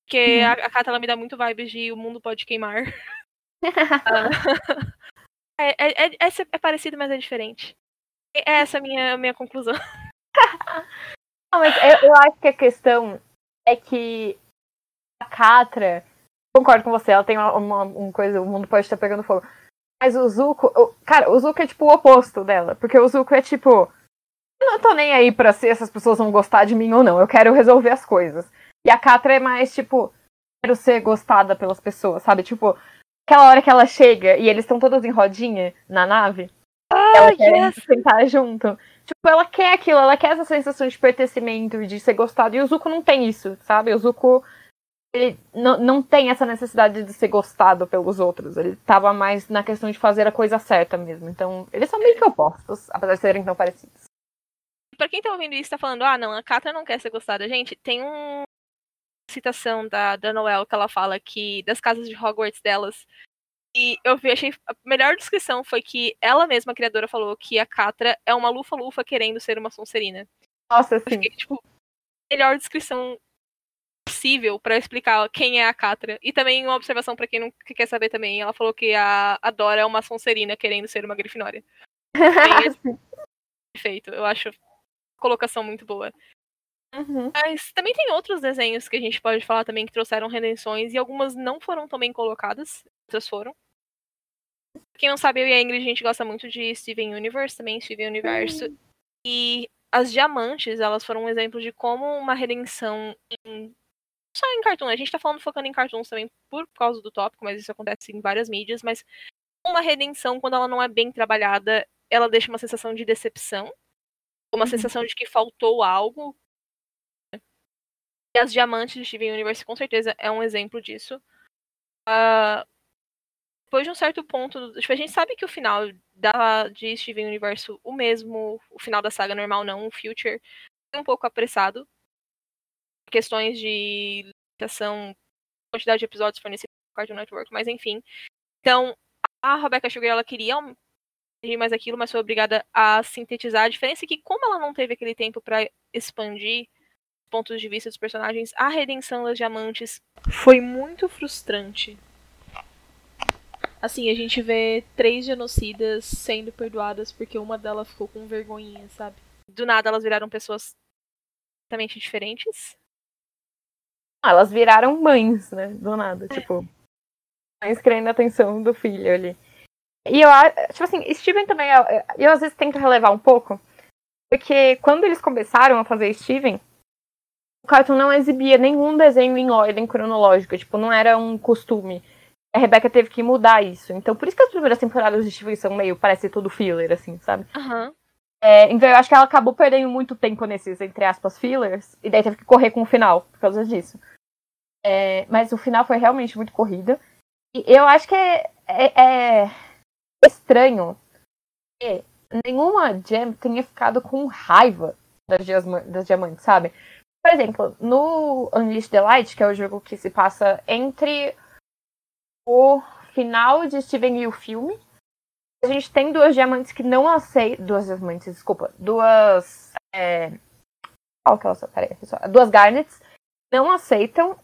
Porque a, a Catra ela me dá muito vibes de o mundo pode queimar. é, é, é, é, parecido, mas é diferente. É essa a minha, minha conclusão. Não, mas eu, eu acho que a questão é que a Catra, concordo com você, ela tem uma, uma, uma, coisa, o mundo pode estar pegando fogo. Mas o Zuko, o, cara, o Zuko é tipo o oposto dela, porque o Zuko é tipo, eu não tô nem aí pra se essas pessoas vão gostar de mim ou não, eu quero resolver as coisas. E a Catra é mais tipo, quero ser gostada pelas pessoas, sabe? Tipo, aquela hora que ela chega e eles estão todos em rodinha na nave, ah, ela quer yes. sentar junto. Tipo, ela quer aquilo, ela quer essa sensação de pertencimento, de ser gostado. E o Zuko não tem isso, sabe? O Zuko ele não, tem essa necessidade de ser gostado pelos outros. Ele tava mais na questão de fazer a coisa certa mesmo. Então, eles são meio que opostos, apesar de serem tão parecidos. Pra quem tá ouvindo isso, tá falando, ah, não, a Katra não quer ser gostada. Gente, tem uma citação da, da Noel que ela fala que das casas de Hogwarts delas e eu vi, achei. A melhor descrição foi que ela mesma, a criadora, falou que a Catra é uma lufa-lufa querendo ser uma Sonserina. Nossa, sim. Fiquei, tipo, melhor descrição possível para explicar quem é a Catra. E também uma observação para quem não quer saber também. Ela falou que a, a Dora é uma Sonserina querendo ser uma Grifinória. Perfeito. Eu acho a colocação muito boa. Uhum. Mas também tem outros desenhos que a gente pode falar também que trouxeram redenções e algumas não foram tão bem colocadas, outras foram. Quem não sabe, eu e a Ingrid, a gente gosta muito de Steven Universe também, Steven Universo. Uhum. E as diamantes, elas foram um exemplo de como uma redenção em... só em cartoon, a gente tá falando focando em cartoons também por causa do tópico, mas isso acontece em várias mídias, mas uma redenção, quando ela não é bem trabalhada, ela deixa uma sensação de decepção, uma Uhum. sensação de que faltou algo, e as diamantes de Steven Universe com certeza é um exemplo disso. Ah, depois de um certo ponto, tipo, a gente sabe que o final da, de Steven Universe, o mesmo, o final da saga normal não, o Future, é um pouco apressado. Questões de limitação, quantidade de episódios fornecidos pelo Cartoon Network, mas enfim. Então, a Rebecca Sugar, ela queria mais aquilo, mas foi obrigada a sintetizar. A diferença é que, como ela não teve aquele tempo para expandir pontos de vista dos personagens, a redenção das diamantes foi muito frustrante. Assim, a gente vê três genocidas sendo perdoadas porque uma delas ficou com vergonhinha, sabe? Do nada elas viraram pessoas completamente diferentes. Ah, elas viraram mães, né? Do nada, tipo. Mães querendo a atenção do filho ali. E eu acho, tipo assim, Steven também, eu, eu às vezes tento relevar um pouco, porque quando eles começaram a fazer Steven, o Cartoon não exibia nenhum desenho em ordem cronológica, tipo, não era um costume. A Rebecca teve que mudar isso. Então, por isso que as primeiras temporadas de Steven são meio, parece tudo filler, assim, sabe? Aham. É, então eu acho que ela acabou perdendo muito tempo nesses, entre aspas, fillers, e daí teve que correr com o final, por causa disso. É, mas o final foi realmente muito corrida. E eu acho que é, é- é estranho que nenhuma Gem tenha ficado com raiva das, das diamantes, sabe? Por exemplo, no Unleashed the Light, que é o jogo que se passa entre o final de Steven e o filme, a gente tem duas diamantes que não aceitam. Duas diamantes, desculpa. Duas. É... Qual que é essa tarefa? Só- Duas Garnets não aceitam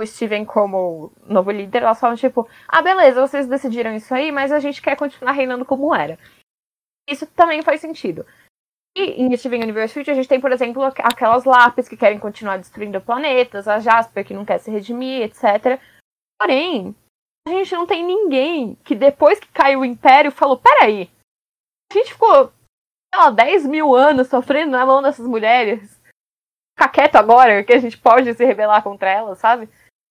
o Steven como novo líder. Elas falam tipo: ah, beleza, vocês decidiram isso aí, mas a gente quer continuar reinando como era. Isso também faz sentido. E em Steven Universe Future a gente tem, por exemplo, aqu- aquelas lápis que querem continuar destruindo planetas, a Jasper que não quer se redimir, etc. Porém, a gente não tem ninguém que depois que caiu o Império falou: peraí, a gente ficou, sei lá, 10 mil anos sofrendo na mão dessas mulheres. Ficar quieto agora, que a gente pode se rebelar contra elas, sabe?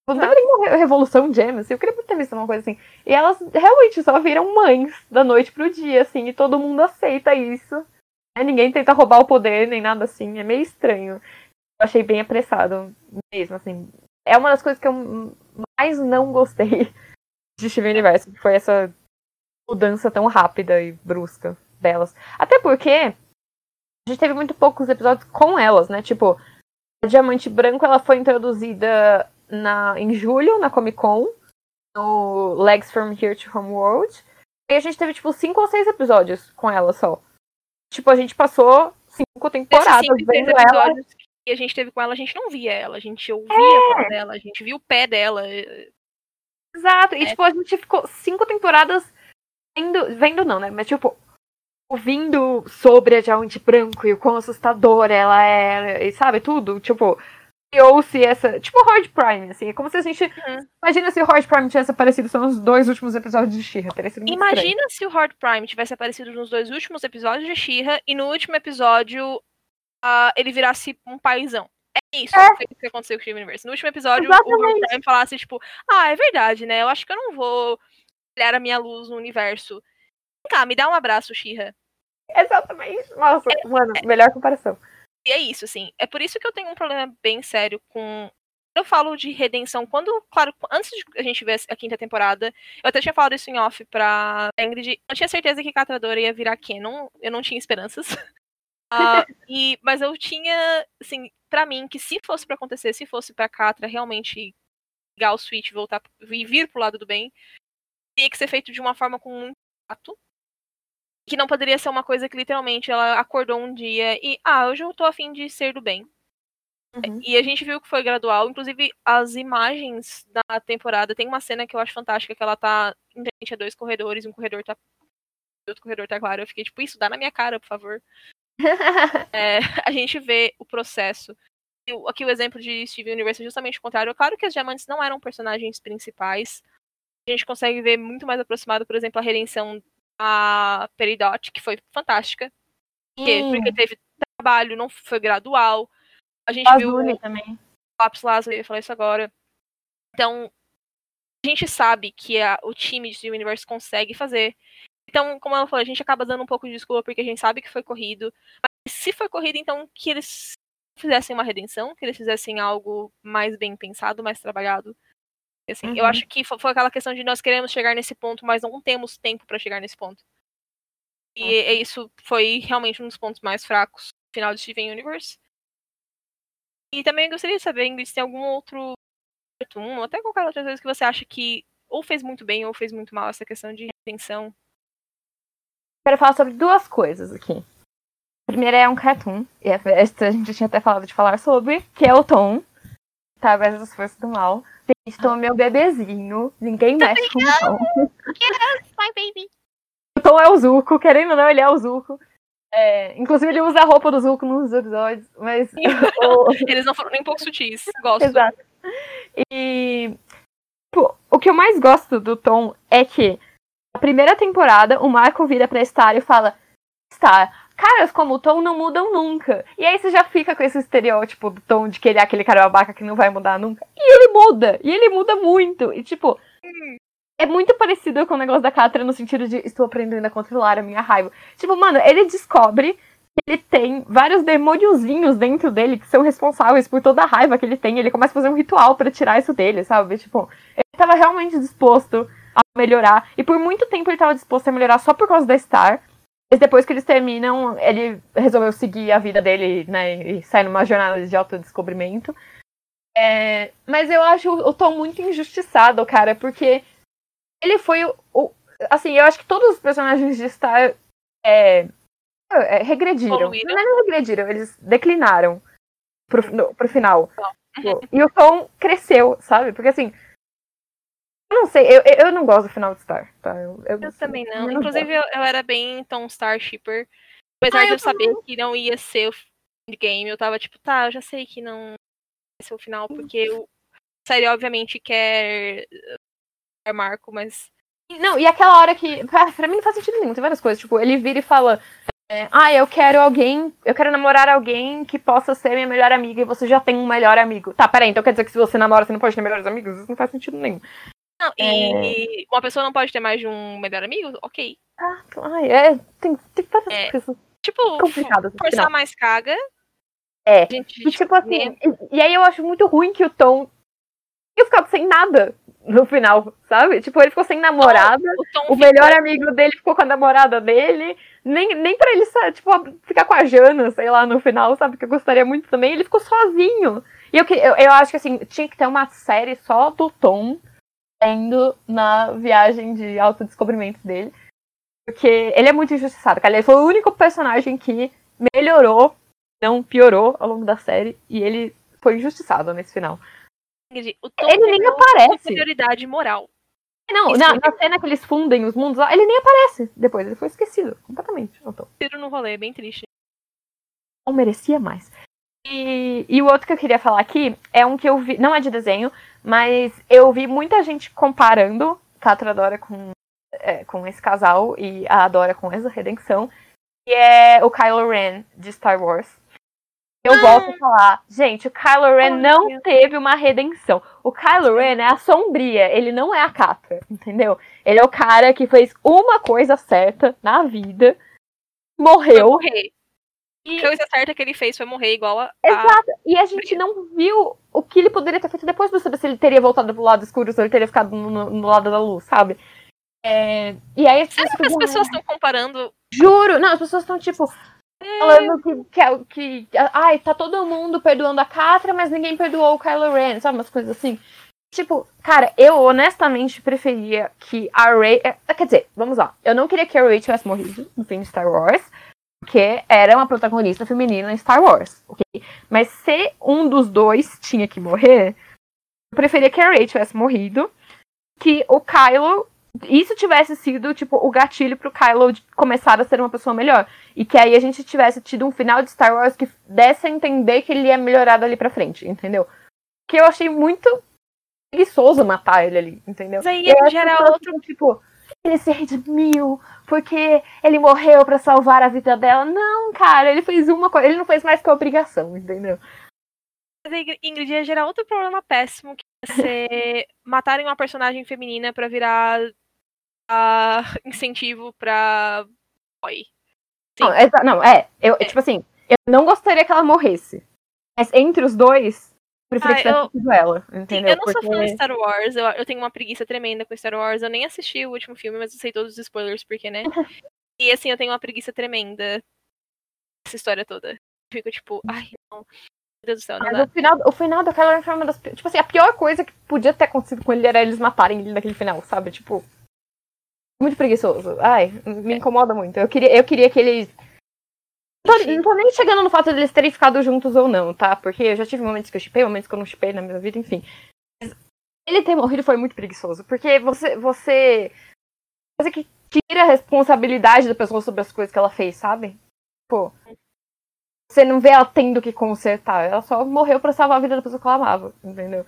Não teve nenhuma re- revolução Gem, assim, eu queria muito ter visto uma coisa assim. E elas realmente só viram mães da noite pro dia, assim, e todo mundo aceita isso. né? Ninguém tenta roubar o poder, nem nada assim, é meio estranho. Eu achei bem apressado mesmo, assim. É uma das coisas que eu mais não gostei de Steven Universo, que foi essa mudança tão rápida e brusca delas. Até porque a gente teve muito poucos episódios com elas, né? Tipo, a Diamante Branco ela foi introduzida na, em julho, na Comic Con, no Legs from Here to Homeworld. E a gente teve, tipo, cinco ou seis episódios com ela só. Tipo, a gente passou cinco temporadas cinco, seis vendo ela. episódios que a gente teve com ela, a gente não via ela, a gente ouvia falar dela, a gente via o pé dela. Exato. E, É. tipo, a gente ficou cinco temporadas vendo. Vendo não, né? Mas, tipo, ouvindo sobre a Diamante Branco e o quão assustadora ela é, e sabe, tudo. Tipo, criou-se essa. Tipo, Horde Prime, assim. É como se a gente. Uhum. Imagina se o Horde Prime tivesse aparecido só nos dois últimos episódios de She-Ra. Muito estranho. Imagina se o Horde Prime tivesse aparecido nos dois últimos episódios de She-Ra e no último episódio ah, ele virasse um paizão. É isso É. o que aconteceu com o Steven Universe. No último episódio, o Exatamente. Prime falasse, tipo, ah, é verdade, né? Eu acho que eu não vou olhar a minha luz no universo. Vem cá, me dá um abraço, She-Ra. Exatamente. Nossa, É, mano, melhor comparação. E é isso, assim. É por isso que eu tenho um problema bem sério com. Eu falo de redenção quando, claro, antes de a gente ver a quinta temporada, eu até tinha falado isso em off pra Ingrid. Eu tinha certeza que Catradora ia virar Canon, eu não tinha esperanças. Ah, e, mas eu tinha, assim, pra mim, que se fosse pra acontecer, se fosse pra Catra realmente ligar o switch, voltar e vir pro lado do bem, teria que ser feito de uma forma com muito tato. Que não poderia ser uma coisa que literalmente ela acordou um dia e, ah, hoje eu tô afim de ser do bem. Uhum. E a gente viu que foi gradual. Inclusive, as imagens da temporada. Tem uma cena que eu acho fantástica, que ela tá em frente a dois corredores, um corredor tá. e outro corredor tá claro. Eu fiquei tipo, isso dá na minha cara, por favor. É, a gente vê o processo. E Aqui o exemplo de Steven Universe é justamente o contrário. Claro que as diamantes não eram personagens principais. A gente consegue ver muito mais aproximado, por exemplo, a redenção da Peridot, que foi fantástica. Por quê? Sim. Porque teve trabalho, não foi gradual. A gente viu Azul também. Lápis Lazuli, eu ia falar isso agora. Então, a gente sabe que a- o time de Steven Universe consegue fazer. Então, como ela falou, a gente acaba dando um pouco de desculpa porque a gente sabe que foi corrido. Mas se foi corrido, então que eles fizessem uma redenção, que eles fizessem algo mais bem pensado, mais trabalhado. Assim, Eu Uhum. acho que fo- foi aquela questão de nós queremos chegar nesse ponto, mas não temos tempo para chegar nesse ponto. E é isso foi realmente um dos pontos mais fracos no final de Steven Universe. E também gostaria de saber, Ingrid, se tem algum outro cartoon, ou até qualquer outra coisa que você acha que ou fez muito bem ou fez muito mal essa questão de retenção. Quero falar sobre duas coisas aqui. A primeira é um cartoon, e essa a gente tinha até falado de falar sobre, que é o Tom, tá? Mas as forças do mal. Gente, Tom é meu bebezinho, ninguém mexe com o Tom. My baby. O Tom é o Zuko, querendo ou não, ele é o Zuko. É, inclusive, ele usa a roupa do Zuko nos episódios, mas. o- Eles não foram nem um pouco sutis. Gosto. Exato. E tipo, o que eu mais gosto do Tom é que Na primeira temporada, o Marco vira pra Star e fala: Star, caras como o Tom não mudam nunca. E aí você já fica com esse estereótipo do Tom de que ele é aquele cara babaca que não vai mudar nunca. E ele muda, e ele muda muito. E tipo, é muito parecido com o negócio da Catra no sentido de estou aprendendo a controlar a minha raiva. Tipo, mano, ele descobre que ele tem vários demôniozinhos dentro dele que são responsáveis por toda a raiva que ele tem. Ele começa a fazer um ritual pra tirar isso dele, sabe? Tipo, ele tava realmente disposto a melhorar. E por muito tempo ele tava disposto a melhorar só por causa da Star. Mas depois que eles terminam, ele resolveu seguir a vida dele, né? E sair numa jornada de autodescobrimento. É, mas eu acho o Tom muito injustiçado, cara, porque ele foi o. o- assim, eu acho que todos os personagens de Star é, é, regrediram. Não é nem regrediram, eles declinaram pro, no- pro final. Uhum. E o Tom cresceu, sabe? Porque assim. Eu não sei, eu, eu eu não gosto do final de Star, tá? Eu, Eu também não. eu Inclusive, eu, eu era bem Tom Star Shipper. Apesar Ah, de eu eu saber que não ia ser o game, eu tava tipo, tá, eu já sei que não vai ser o final, porque o a série obviamente quer quer Marco, mas Não, e aquela hora que. Pra, pra mim não faz sentido nenhum, tem várias coisas. Tipo, ele vira e fala. é, ah, eu quero alguém. Eu quero namorar alguém que possa ser minha melhor amiga e você já tem um melhor amigo. Tá, peraí, então quer dizer que se você namora, você não pode ter melhores amigos? Isso não faz sentido nenhum. Não, É. e uma pessoa não pode ter mais de um melhor amigo? OK. Ah, ai, é. Tem, tem várias É. coisas Tipo, complicadas no forçar mais caga. É. Gente, E tipo assim, e, e aí eu acho muito ruim que o Tom tinha ficado sem nada no final, sabe? Tipo, ele ficou sem namorada. o Tom O melhor amigo dele ficou com a namorada dele. Nem, nem pra ele, tipo, ficar com a Jana, sei lá, no final, sabe? Que eu gostaria muito também. Ele ficou sozinho. E eu, eu, eu acho que, assim, tinha que ter uma série só do Tom indo na viagem de autodescobrimento dele. Porque ele é muito injustiçado, cara. Ele foi o único personagem que melhorou, não piorou ao longo da série. E ele foi injustiçado nesse final. O Tom Ele nem aparece. superioridade moral. Não, na, na cena que eles fundem os mundos lá, ele nem aparece depois. Ele foi esquecido completamente. o Tom. Tiro no rolê, bem triste. não merecia mais. E, e o outro que eu queria falar aqui é um que eu vi, não é de desenho, mas eu vi muita gente comparando Catra Dora com, é, com esse casal e a Dora com essa redenção, que é o Kylo Ren de Star Wars. Eu volto a falar, gente, o Kylo Ren Olha. não teve uma redenção. O Kylo Ren é a sombria, ele não é a Catra, entendeu? Ele é o cara que fez uma coisa certa na vida, morreu, morrer. E A coisa certa que ele fez foi morrer igual a. Exato. E a gente não viu o que ele poderia ter feito depois pra saber se ele teria voltado pro lado escuro, se ele teria ficado no, no- lado da luz, sabe? É, E aí as Será pessoas, que as ficam, pessoas estão comparando. Juro! Não, as pessoas estão tipo. Falando que, que, é- que. Ai, tá todo mundo perdoando a Catra, mas ninguém perdoou o Kylo Ren, sabe? Umas coisas assim. Tipo, cara, eu honestamente preferia que a Rey. é, Quer dizer, vamos lá. Eu não queria que a Rey tivesse morrido no fim de Star Wars. Porque era uma protagonista feminina em Star Wars, ok? Mas se um dos dois tinha que morrer, eu preferia que a Rey tivesse morrido. Que o Kylo. Isso tivesse sido, tipo, o gatilho pro Kylo começar a ser uma pessoa melhor. E que aí a gente tivesse tido um final de Star Wars que desse a entender que ele ia melhorar dali pra frente, entendeu? Que eu achei muito preguiçoso matar ele ali, entendeu? Mas aí E as já era outro. Tipo, ele se redimiu porque ele morreu pra salvar a vida dela. Não, cara, ele fez uma coisa. Ele não fez mais que a obrigação, entendeu? Ingrid ia gerar outro problema péssimo que ia ser matarem uma personagem feminina pra virar ah, incentivo pra boy. Não, não, é. Eu, Tipo assim, eu não gostaria que ela morresse. Mas entre os dois, preferia Ah, que eu- sido ela, Sim, entendeu? eu não sou fã de Porque- Star Wars, eu, eu tenho uma preguiça tremenda com Star Wars. Eu nem assisti o último filme, mas eu sei todos os spoilers, porque, né? E assim, eu tenho uma preguiça tremenda essa história toda. Eu fico tipo, ai, não. Meu Deus do céu, não Mas dá. o final, o final da Kylo Ren foi uma das. Tipo assim, a pior coisa que podia ter acontecido com ele era eles matarem ele naquele final, sabe? Tipo. Muito preguiçoso. Ai, me incomoda muito. Eu queria, eu queria que eles. Não tô, não tô nem chegando no fato de eles terem ficado juntos ou não, tá? Porque eu já tive momentos que eu chipei, momentos que eu não chipei na minha vida, enfim. Mas ele ter morrido foi muito preguiçoso. Porque você. você coisa que tira a responsabilidade da pessoa sobre as coisas que ela fez, sabe? Pô. Você não vê ela tendo que consertar. Ela só morreu pra salvar a vida da pessoa que ela amava, entendeu?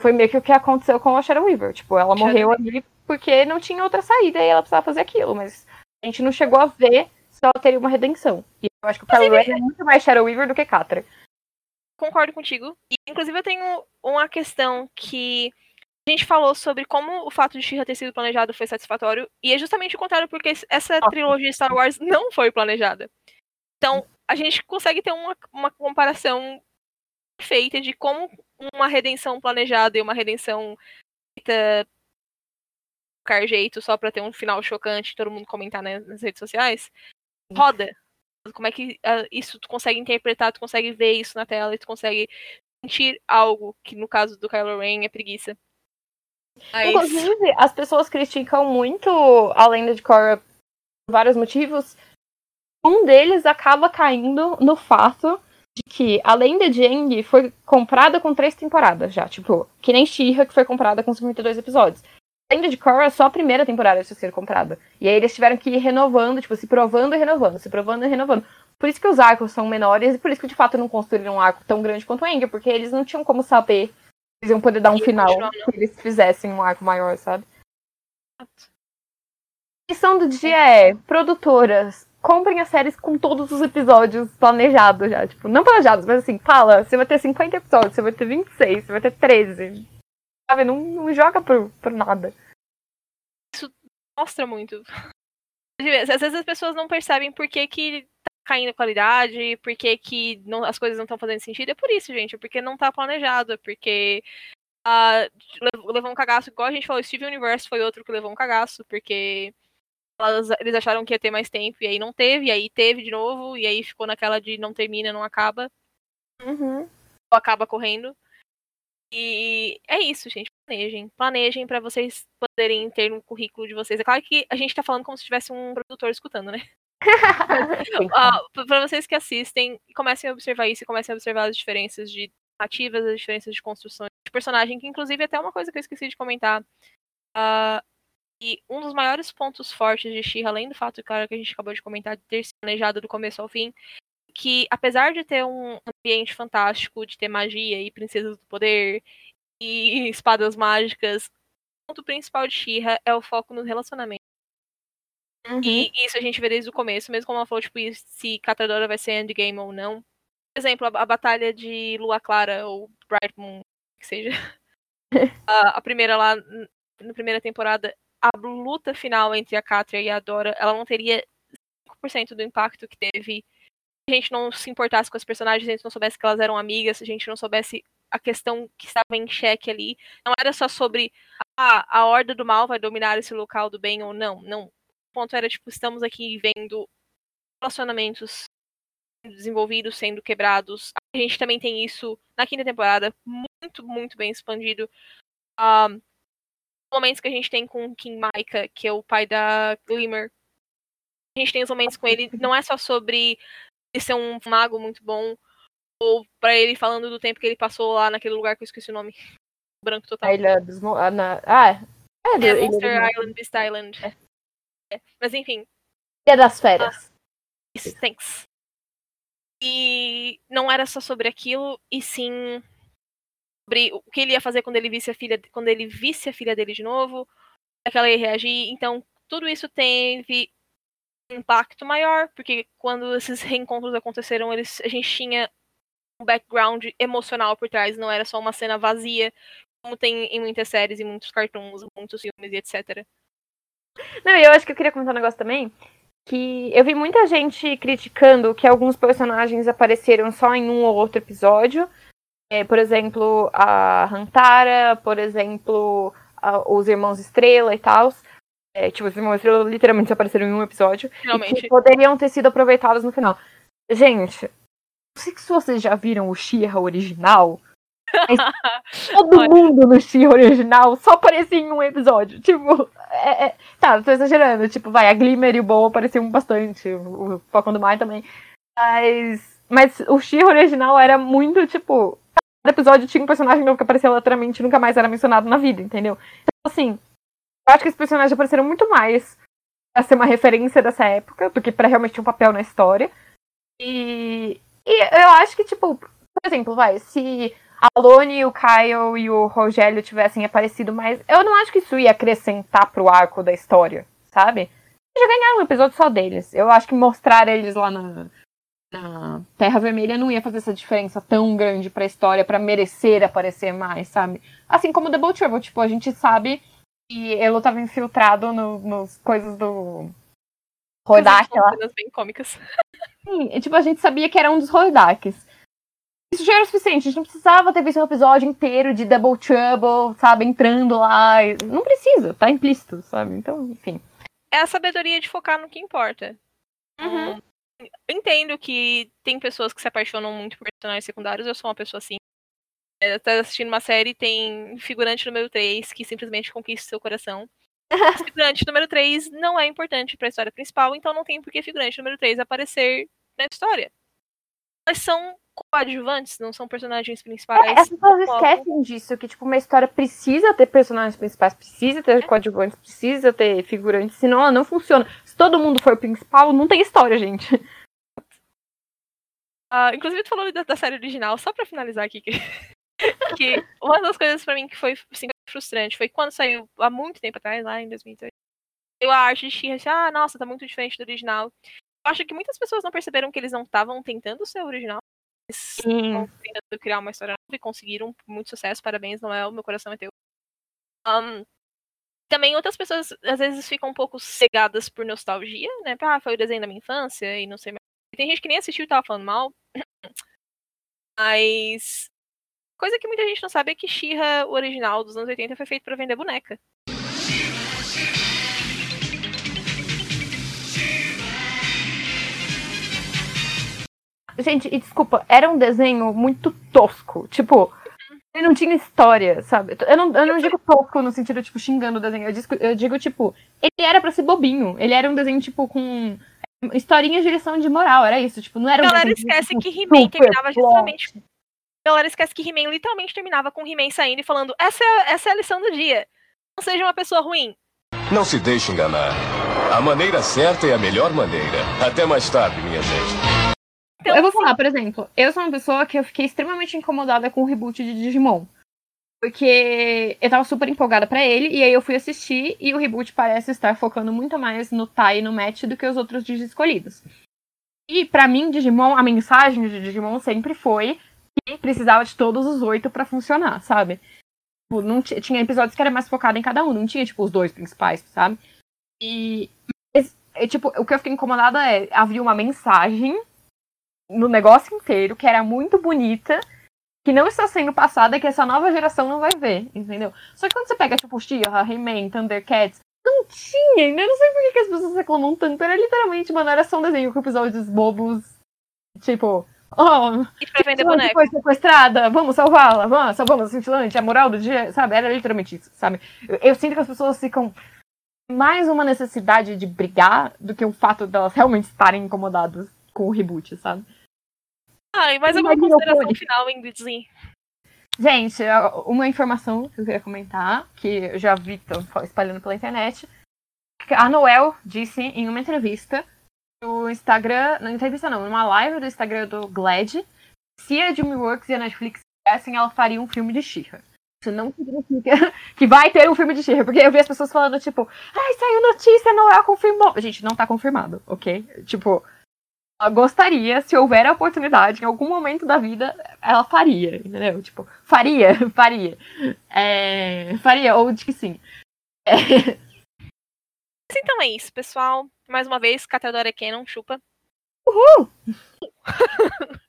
Foi meio que o que aconteceu com a Shadow Weaver. Tipo, ela morreu ali porque não tinha outra saída e ela precisava fazer aquilo. Mas a gente não chegou a ver ela teria uma redenção. E eu acho que o Kylo Ren é muito mais Shadow Weaver do que Catra. concordo contigo. E, inclusive, eu tenho uma questão que a gente falou sobre como o fato de She-Ra ter sido planejado foi satisfatório, e é justamente o contrário, porque essa trilogia Star Wars não foi planejada. Então, a gente consegue ter uma, uma comparação perfeita de como uma redenção planejada e uma redenção feita de qualquer jeito, só pra ter um final chocante, todo mundo comentar né, nas redes sociais, roda. Como é que ah, isso tu consegue interpretar, tu consegue ver isso na tela e tu consegue sentir algo que no caso do Kylo Ren é preguiça. Mas, Inclusive, as pessoas criticam muito a lenda de Korra por vários motivos. Um deles acaba caindo no fato de que a lenda de Aang foi comprada com três temporadas já. Tipo, que nem She-Ra, que foi comprada com 52 episódios. Lenda de Korra, só a primeira temporada tinha sido comprada. E aí eles tiveram que ir renovando, tipo, se provando e renovando, se provando e renovando. Por isso que os arcos são menores e por isso que de fato não construíram um arco tão grande quanto o Aang, porque eles não tinham como saber se eles iam poder dar um Ia final se eles fizessem um arco maior, sabe? A questão do dia é, produtoras, comprem as séries com todos os episódios planejados já. Tipo, não planejados, mas assim, fala, você vai ter 50 episódios, você vai ter 26, você vai ter 13. Sabe, não, não joga por, por nada. mostra muito. Às vezes as pessoas não percebem por que, que tá caindo a qualidade, por que, que não- as coisas não estão fazendo sentido. É por isso, gente. É porque não tá planejado. É porque lev- levou um cagaço, igual a gente falou, Steven Universe foi outro que levou um cagaço, porque elas- eles acharam que ia ter mais tempo, e aí não teve, e aí teve de novo, e aí ficou naquela de não termina, não acaba, Uhum. ou acaba correndo. E é isso, gente. Planejem. Planejem pra vocês poderem ter no currículo de vocês. É claro que a gente tá falando como se tivesse um produtor escutando, né? Ah, p- pra vocês que assistem, comecem a observar isso e comecem a observar as diferenças de narrativas, as diferenças de construções de personagem, que inclusive é até uma coisa que eu esqueci de comentar. Ah, e um dos maiores pontos fortes de She, além do fato, cara, que a gente acabou de comentar, de ter sido planejado do começo ao fim, que apesar de ter um ambiente fantástico, de ter magia e princesas do poder e espadas mágicas, o ponto principal de She é o foco nos relacionamentos. Uhum. E isso a gente vê desde o começo, mesmo como ela falou, tipo, se Catadora vai ser endgame ou não. Por exemplo, a, a batalha de Lua Clara ou Bright Moon, que seja. a, a primeira lá, na primeira temporada, a luta final entre a Catra e a Dora, ela não teria 5% do impacto que teve a gente não se importasse com as personagens, a gente não soubesse que elas eram amigas, a gente não soubesse a questão que estava em xeque ali. Não era só sobre ah, a horda do mal vai dominar esse local do bem ou não. Não. O ponto era, tipo, estamos aqui vendo relacionamentos desenvolvidos, sendo quebrados. A gente também tem isso na quinta temporada, muito, muito bem expandido. Ah, momentos que a gente tem com King Micah, que é o pai da Glimmer. A gente tem os momentos com ele, não é só sobre ser um mago muito bom, ou pra ele falando do tempo que ele passou lá naquele lugar que eu esqueci o nome. Branco total. A ilha dos... Ah, na- Ah, é. É, É, Monster Mo- Island, Beast Island. É. Mas enfim, Ilha das Férias. isso, thanks. E não era só sobre aquilo, e sim sobre o que ele ia fazer quando ele visse a filha, quando ele visse a filha dele de novo, como é que ela ia reagir. Então, tudo isso teve impacto maior, porque quando esses reencontros aconteceram, eles, a gente tinha um background emocional por trás, não era só uma cena vazia, como tem em muitas séries, em muitos cartoons, muitos filmes e etc. Não, eu acho que eu queria comentar um negócio também. Que eu vi muita gente criticando que alguns personagens apareceram só em um ou outro episódio. É, por exemplo, a Hantara, por exemplo, a- os Irmãos Estrela e tal. É, tipo, os Irmãos Estrela literalmente apareceram em um episódio. E Realmente. que poderiam ter sido aproveitados no final. Gente, não sei se vocês já viram o She-Ra original. Todo Olha. mundo no She original só aparecia em um episódio. Tipo, é, é- tá, tô exagerando. Tipo, vai, a Glimmer e o Boa apareciam bastante. O, Falcão do Mar também. Mas, mas o She original era muito, tipo. Cada episódio tinha um personagem novo que aparecia aleatoriamente e nunca mais era mencionado na vida, entendeu? Então, assim, eu acho que esses personagens apareceram muito mais pra ser uma referência dessa época do que pra realmente ter um papel na história. E, e eu acho que, tipo, por exemplo, vai, se a Lone, o Kyle e o Rogério tivessem aparecido mais. Eu não acho que isso ia acrescentar pro arco da história, sabe? Já ganharam um episódio só deles. Eu acho que mostrar eles lá na, na Terra Vermelha não ia fazer essa diferença tão grande pra história, pra merecer aparecer mais, sabe? Assim como Double Trouble, tipo, a gente sabe que Elo tava infiltrado no, nos coisas do Hordak lá. Cenas bem cômicas. Sim, e, tipo, a gente sabia que era um dos Hordaks. Isso já era o suficiente, a gente não precisava ter visto um episódio inteiro de Double Trouble, sabe, entrando lá. Não precisa, tá implícito, sabe? Então, enfim. É a sabedoria de focar no que importa. Uhum. Eu entendo que tem pessoas que se apaixonam muito por personagens secundários, eu sou uma pessoa assim. É, tá assistindo uma série, tem figurante número 3 que simplesmente conquista seu coração. Esse figurante número 3 não é importante pra história principal, então não tem por que figurante número 3 aparecer na história. Elas são coadjuvantes, não são personagens principais. É, as pessoas esquecem disso, que tipo, uma história precisa ter personagens principais, precisa ter coadjuvantes, precisa ter figurantes, senão ela não funciona. Se todo mundo for principal, não tem história, gente. Ah, inclusive, tu falou da, da série original, só pra finalizar aqui, que, que uma das coisas pra mim que foi assim, frustrante foi quando saiu há muito tempo atrás, lá em 2018, saiu a arte de She-Ra, assim, ah, nossa, tá muito diferente do original. Eu acho que muitas pessoas não perceberam que eles não estavam tentando ser original. Eles estavam tentando criar uma história nova e conseguiram muito sucesso. Parabéns, Noel, meu coração é teu. Ahn, também outras pessoas às vezes ficam um pouco cegadas por nostalgia, né? Ah, foi o desenho da minha infância e não sei mais. Tem gente que nem assistiu e tava falando mal. Mas. Coisa que muita gente não sabe é que She-Ra, o original dos anos 80, foi feito pra vender boneca. Gente, e desculpa, era um desenho muito tosco. Tipo, ele não tinha história, sabe? Eu não, eu não digo tosco no sentido, tipo, xingando o desenho. Eu digo, eu digo, tipo, ele era pra ser bobinho. Ele era um desenho, tipo, com historinhas de lição de moral. Era isso, tipo, não era um galera desenho, esquece tipo, que He-Man terminava justamente. A galera esquece que He-Man literalmente terminava com He-Man saindo e falando: essa é, essa é a lição do dia. Não seja uma pessoa ruim. Não se deixe enganar. A maneira certa é a melhor maneira. Até mais tarde, minha gente. Então, eu vou assim, falar, por exemplo, eu sou uma pessoa que eu fiquei extremamente incomodada com o reboot de Digimon. Porque eu tava super empolgada pra ele, e aí eu fui assistir, e o reboot parece estar focando muito mais no Tai e no Match do que os outros Digi escolhidos. E pra mim, Digimon, a mensagem de Digimon sempre foi precisava de todos os oito pra funcionar, sabe? Tipo, não ti- tinha episódios que era mais focado em cada um, não tinha, tipo, os dois principais, sabe? E, mas, é, tipo, o que eu fiquei incomodada é, havia uma mensagem no negócio inteiro, que era muito bonita, que não está sendo passada, que essa nova geração não vai ver, entendeu? Só que quando você pega, tipo, She-Ra, He-Man, Thundercats, não tinha, ainda não sei por que as pessoas reclamam tanto. Era literalmente, mano, era só um desenho com episódios bobos, tipo, oh, e pra vender boneco. foi sequestrada, vamos salvá-la, vamos, salvamos a cintilante, a moral do dia, sabe? Era literalmente isso, sabe? Eu, eu sinto que as pessoas ficam mais uma necessidade de brigar do que o fato delas realmente estarem incomodadas com o reboot, sabe? Ah, e mais alguma Imagina o consideração final, Ingridzinho? Gente, uma informação que eu queria comentar, que eu já vi espalhando pela internet, a Noel disse em uma entrevista no Instagram, não entrevista não, numa live do Instagram do Glad, se a DreamWorks e a Netflix quisessem, ela faria um filme de She-Ra. Isso não significa que vai ter um filme de She-Ra, porque eu vi as pessoas falando, tipo, ai, saiu notícia, Noel confirmou. Gente, não tá confirmado, ok? Tipo, ela gostaria, se houver a oportunidade, em algum momento da vida, ela faria, entendeu? Tipo, faria, faria. É, faria, ou de que sim. É, Mas então é isso, pessoal. Mais uma vez, Catadora Canon, chupa. Uhul!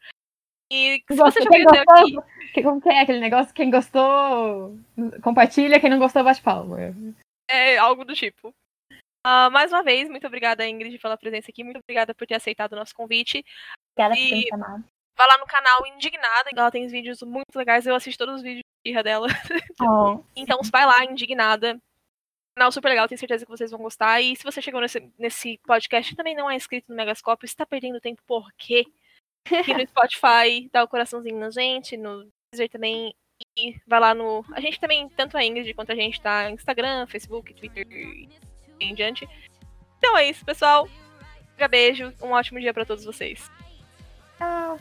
E se Gosta- você já até gostou, aqui, como que é aquele negócio? Quem gostou, compartilha, quem não gostou, bate palma. é algo do tipo. Ah, mais uma vez, muito obrigada, Ingrid, pela presença aqui. Muito obrigada por ter aceitado o nosso convite. Obrigada por ter me chamado. Vai lá no canal Indignada. Ela tem vídeos muito legais. Eu assisto todos os vídeos de Irra dela. Então, vai lá, Indignada. Canal super legal, tenho certeza que vocês vão gostar. E se você chegou nesse, nesse podcast e também não é inscrito no Megascópio, está perdendo tempo por quê? Aqui no Spotify, dá o coraçãozinho na gente, no Deezer também. E vai lá no. A gente também, tanto a Ingrid quanto a gente, tá no Instagram, Facebook, Twitter e em diante. Então é isso, pessoal. Um beijo, um ótimo dia pra todos vocês. Tchau.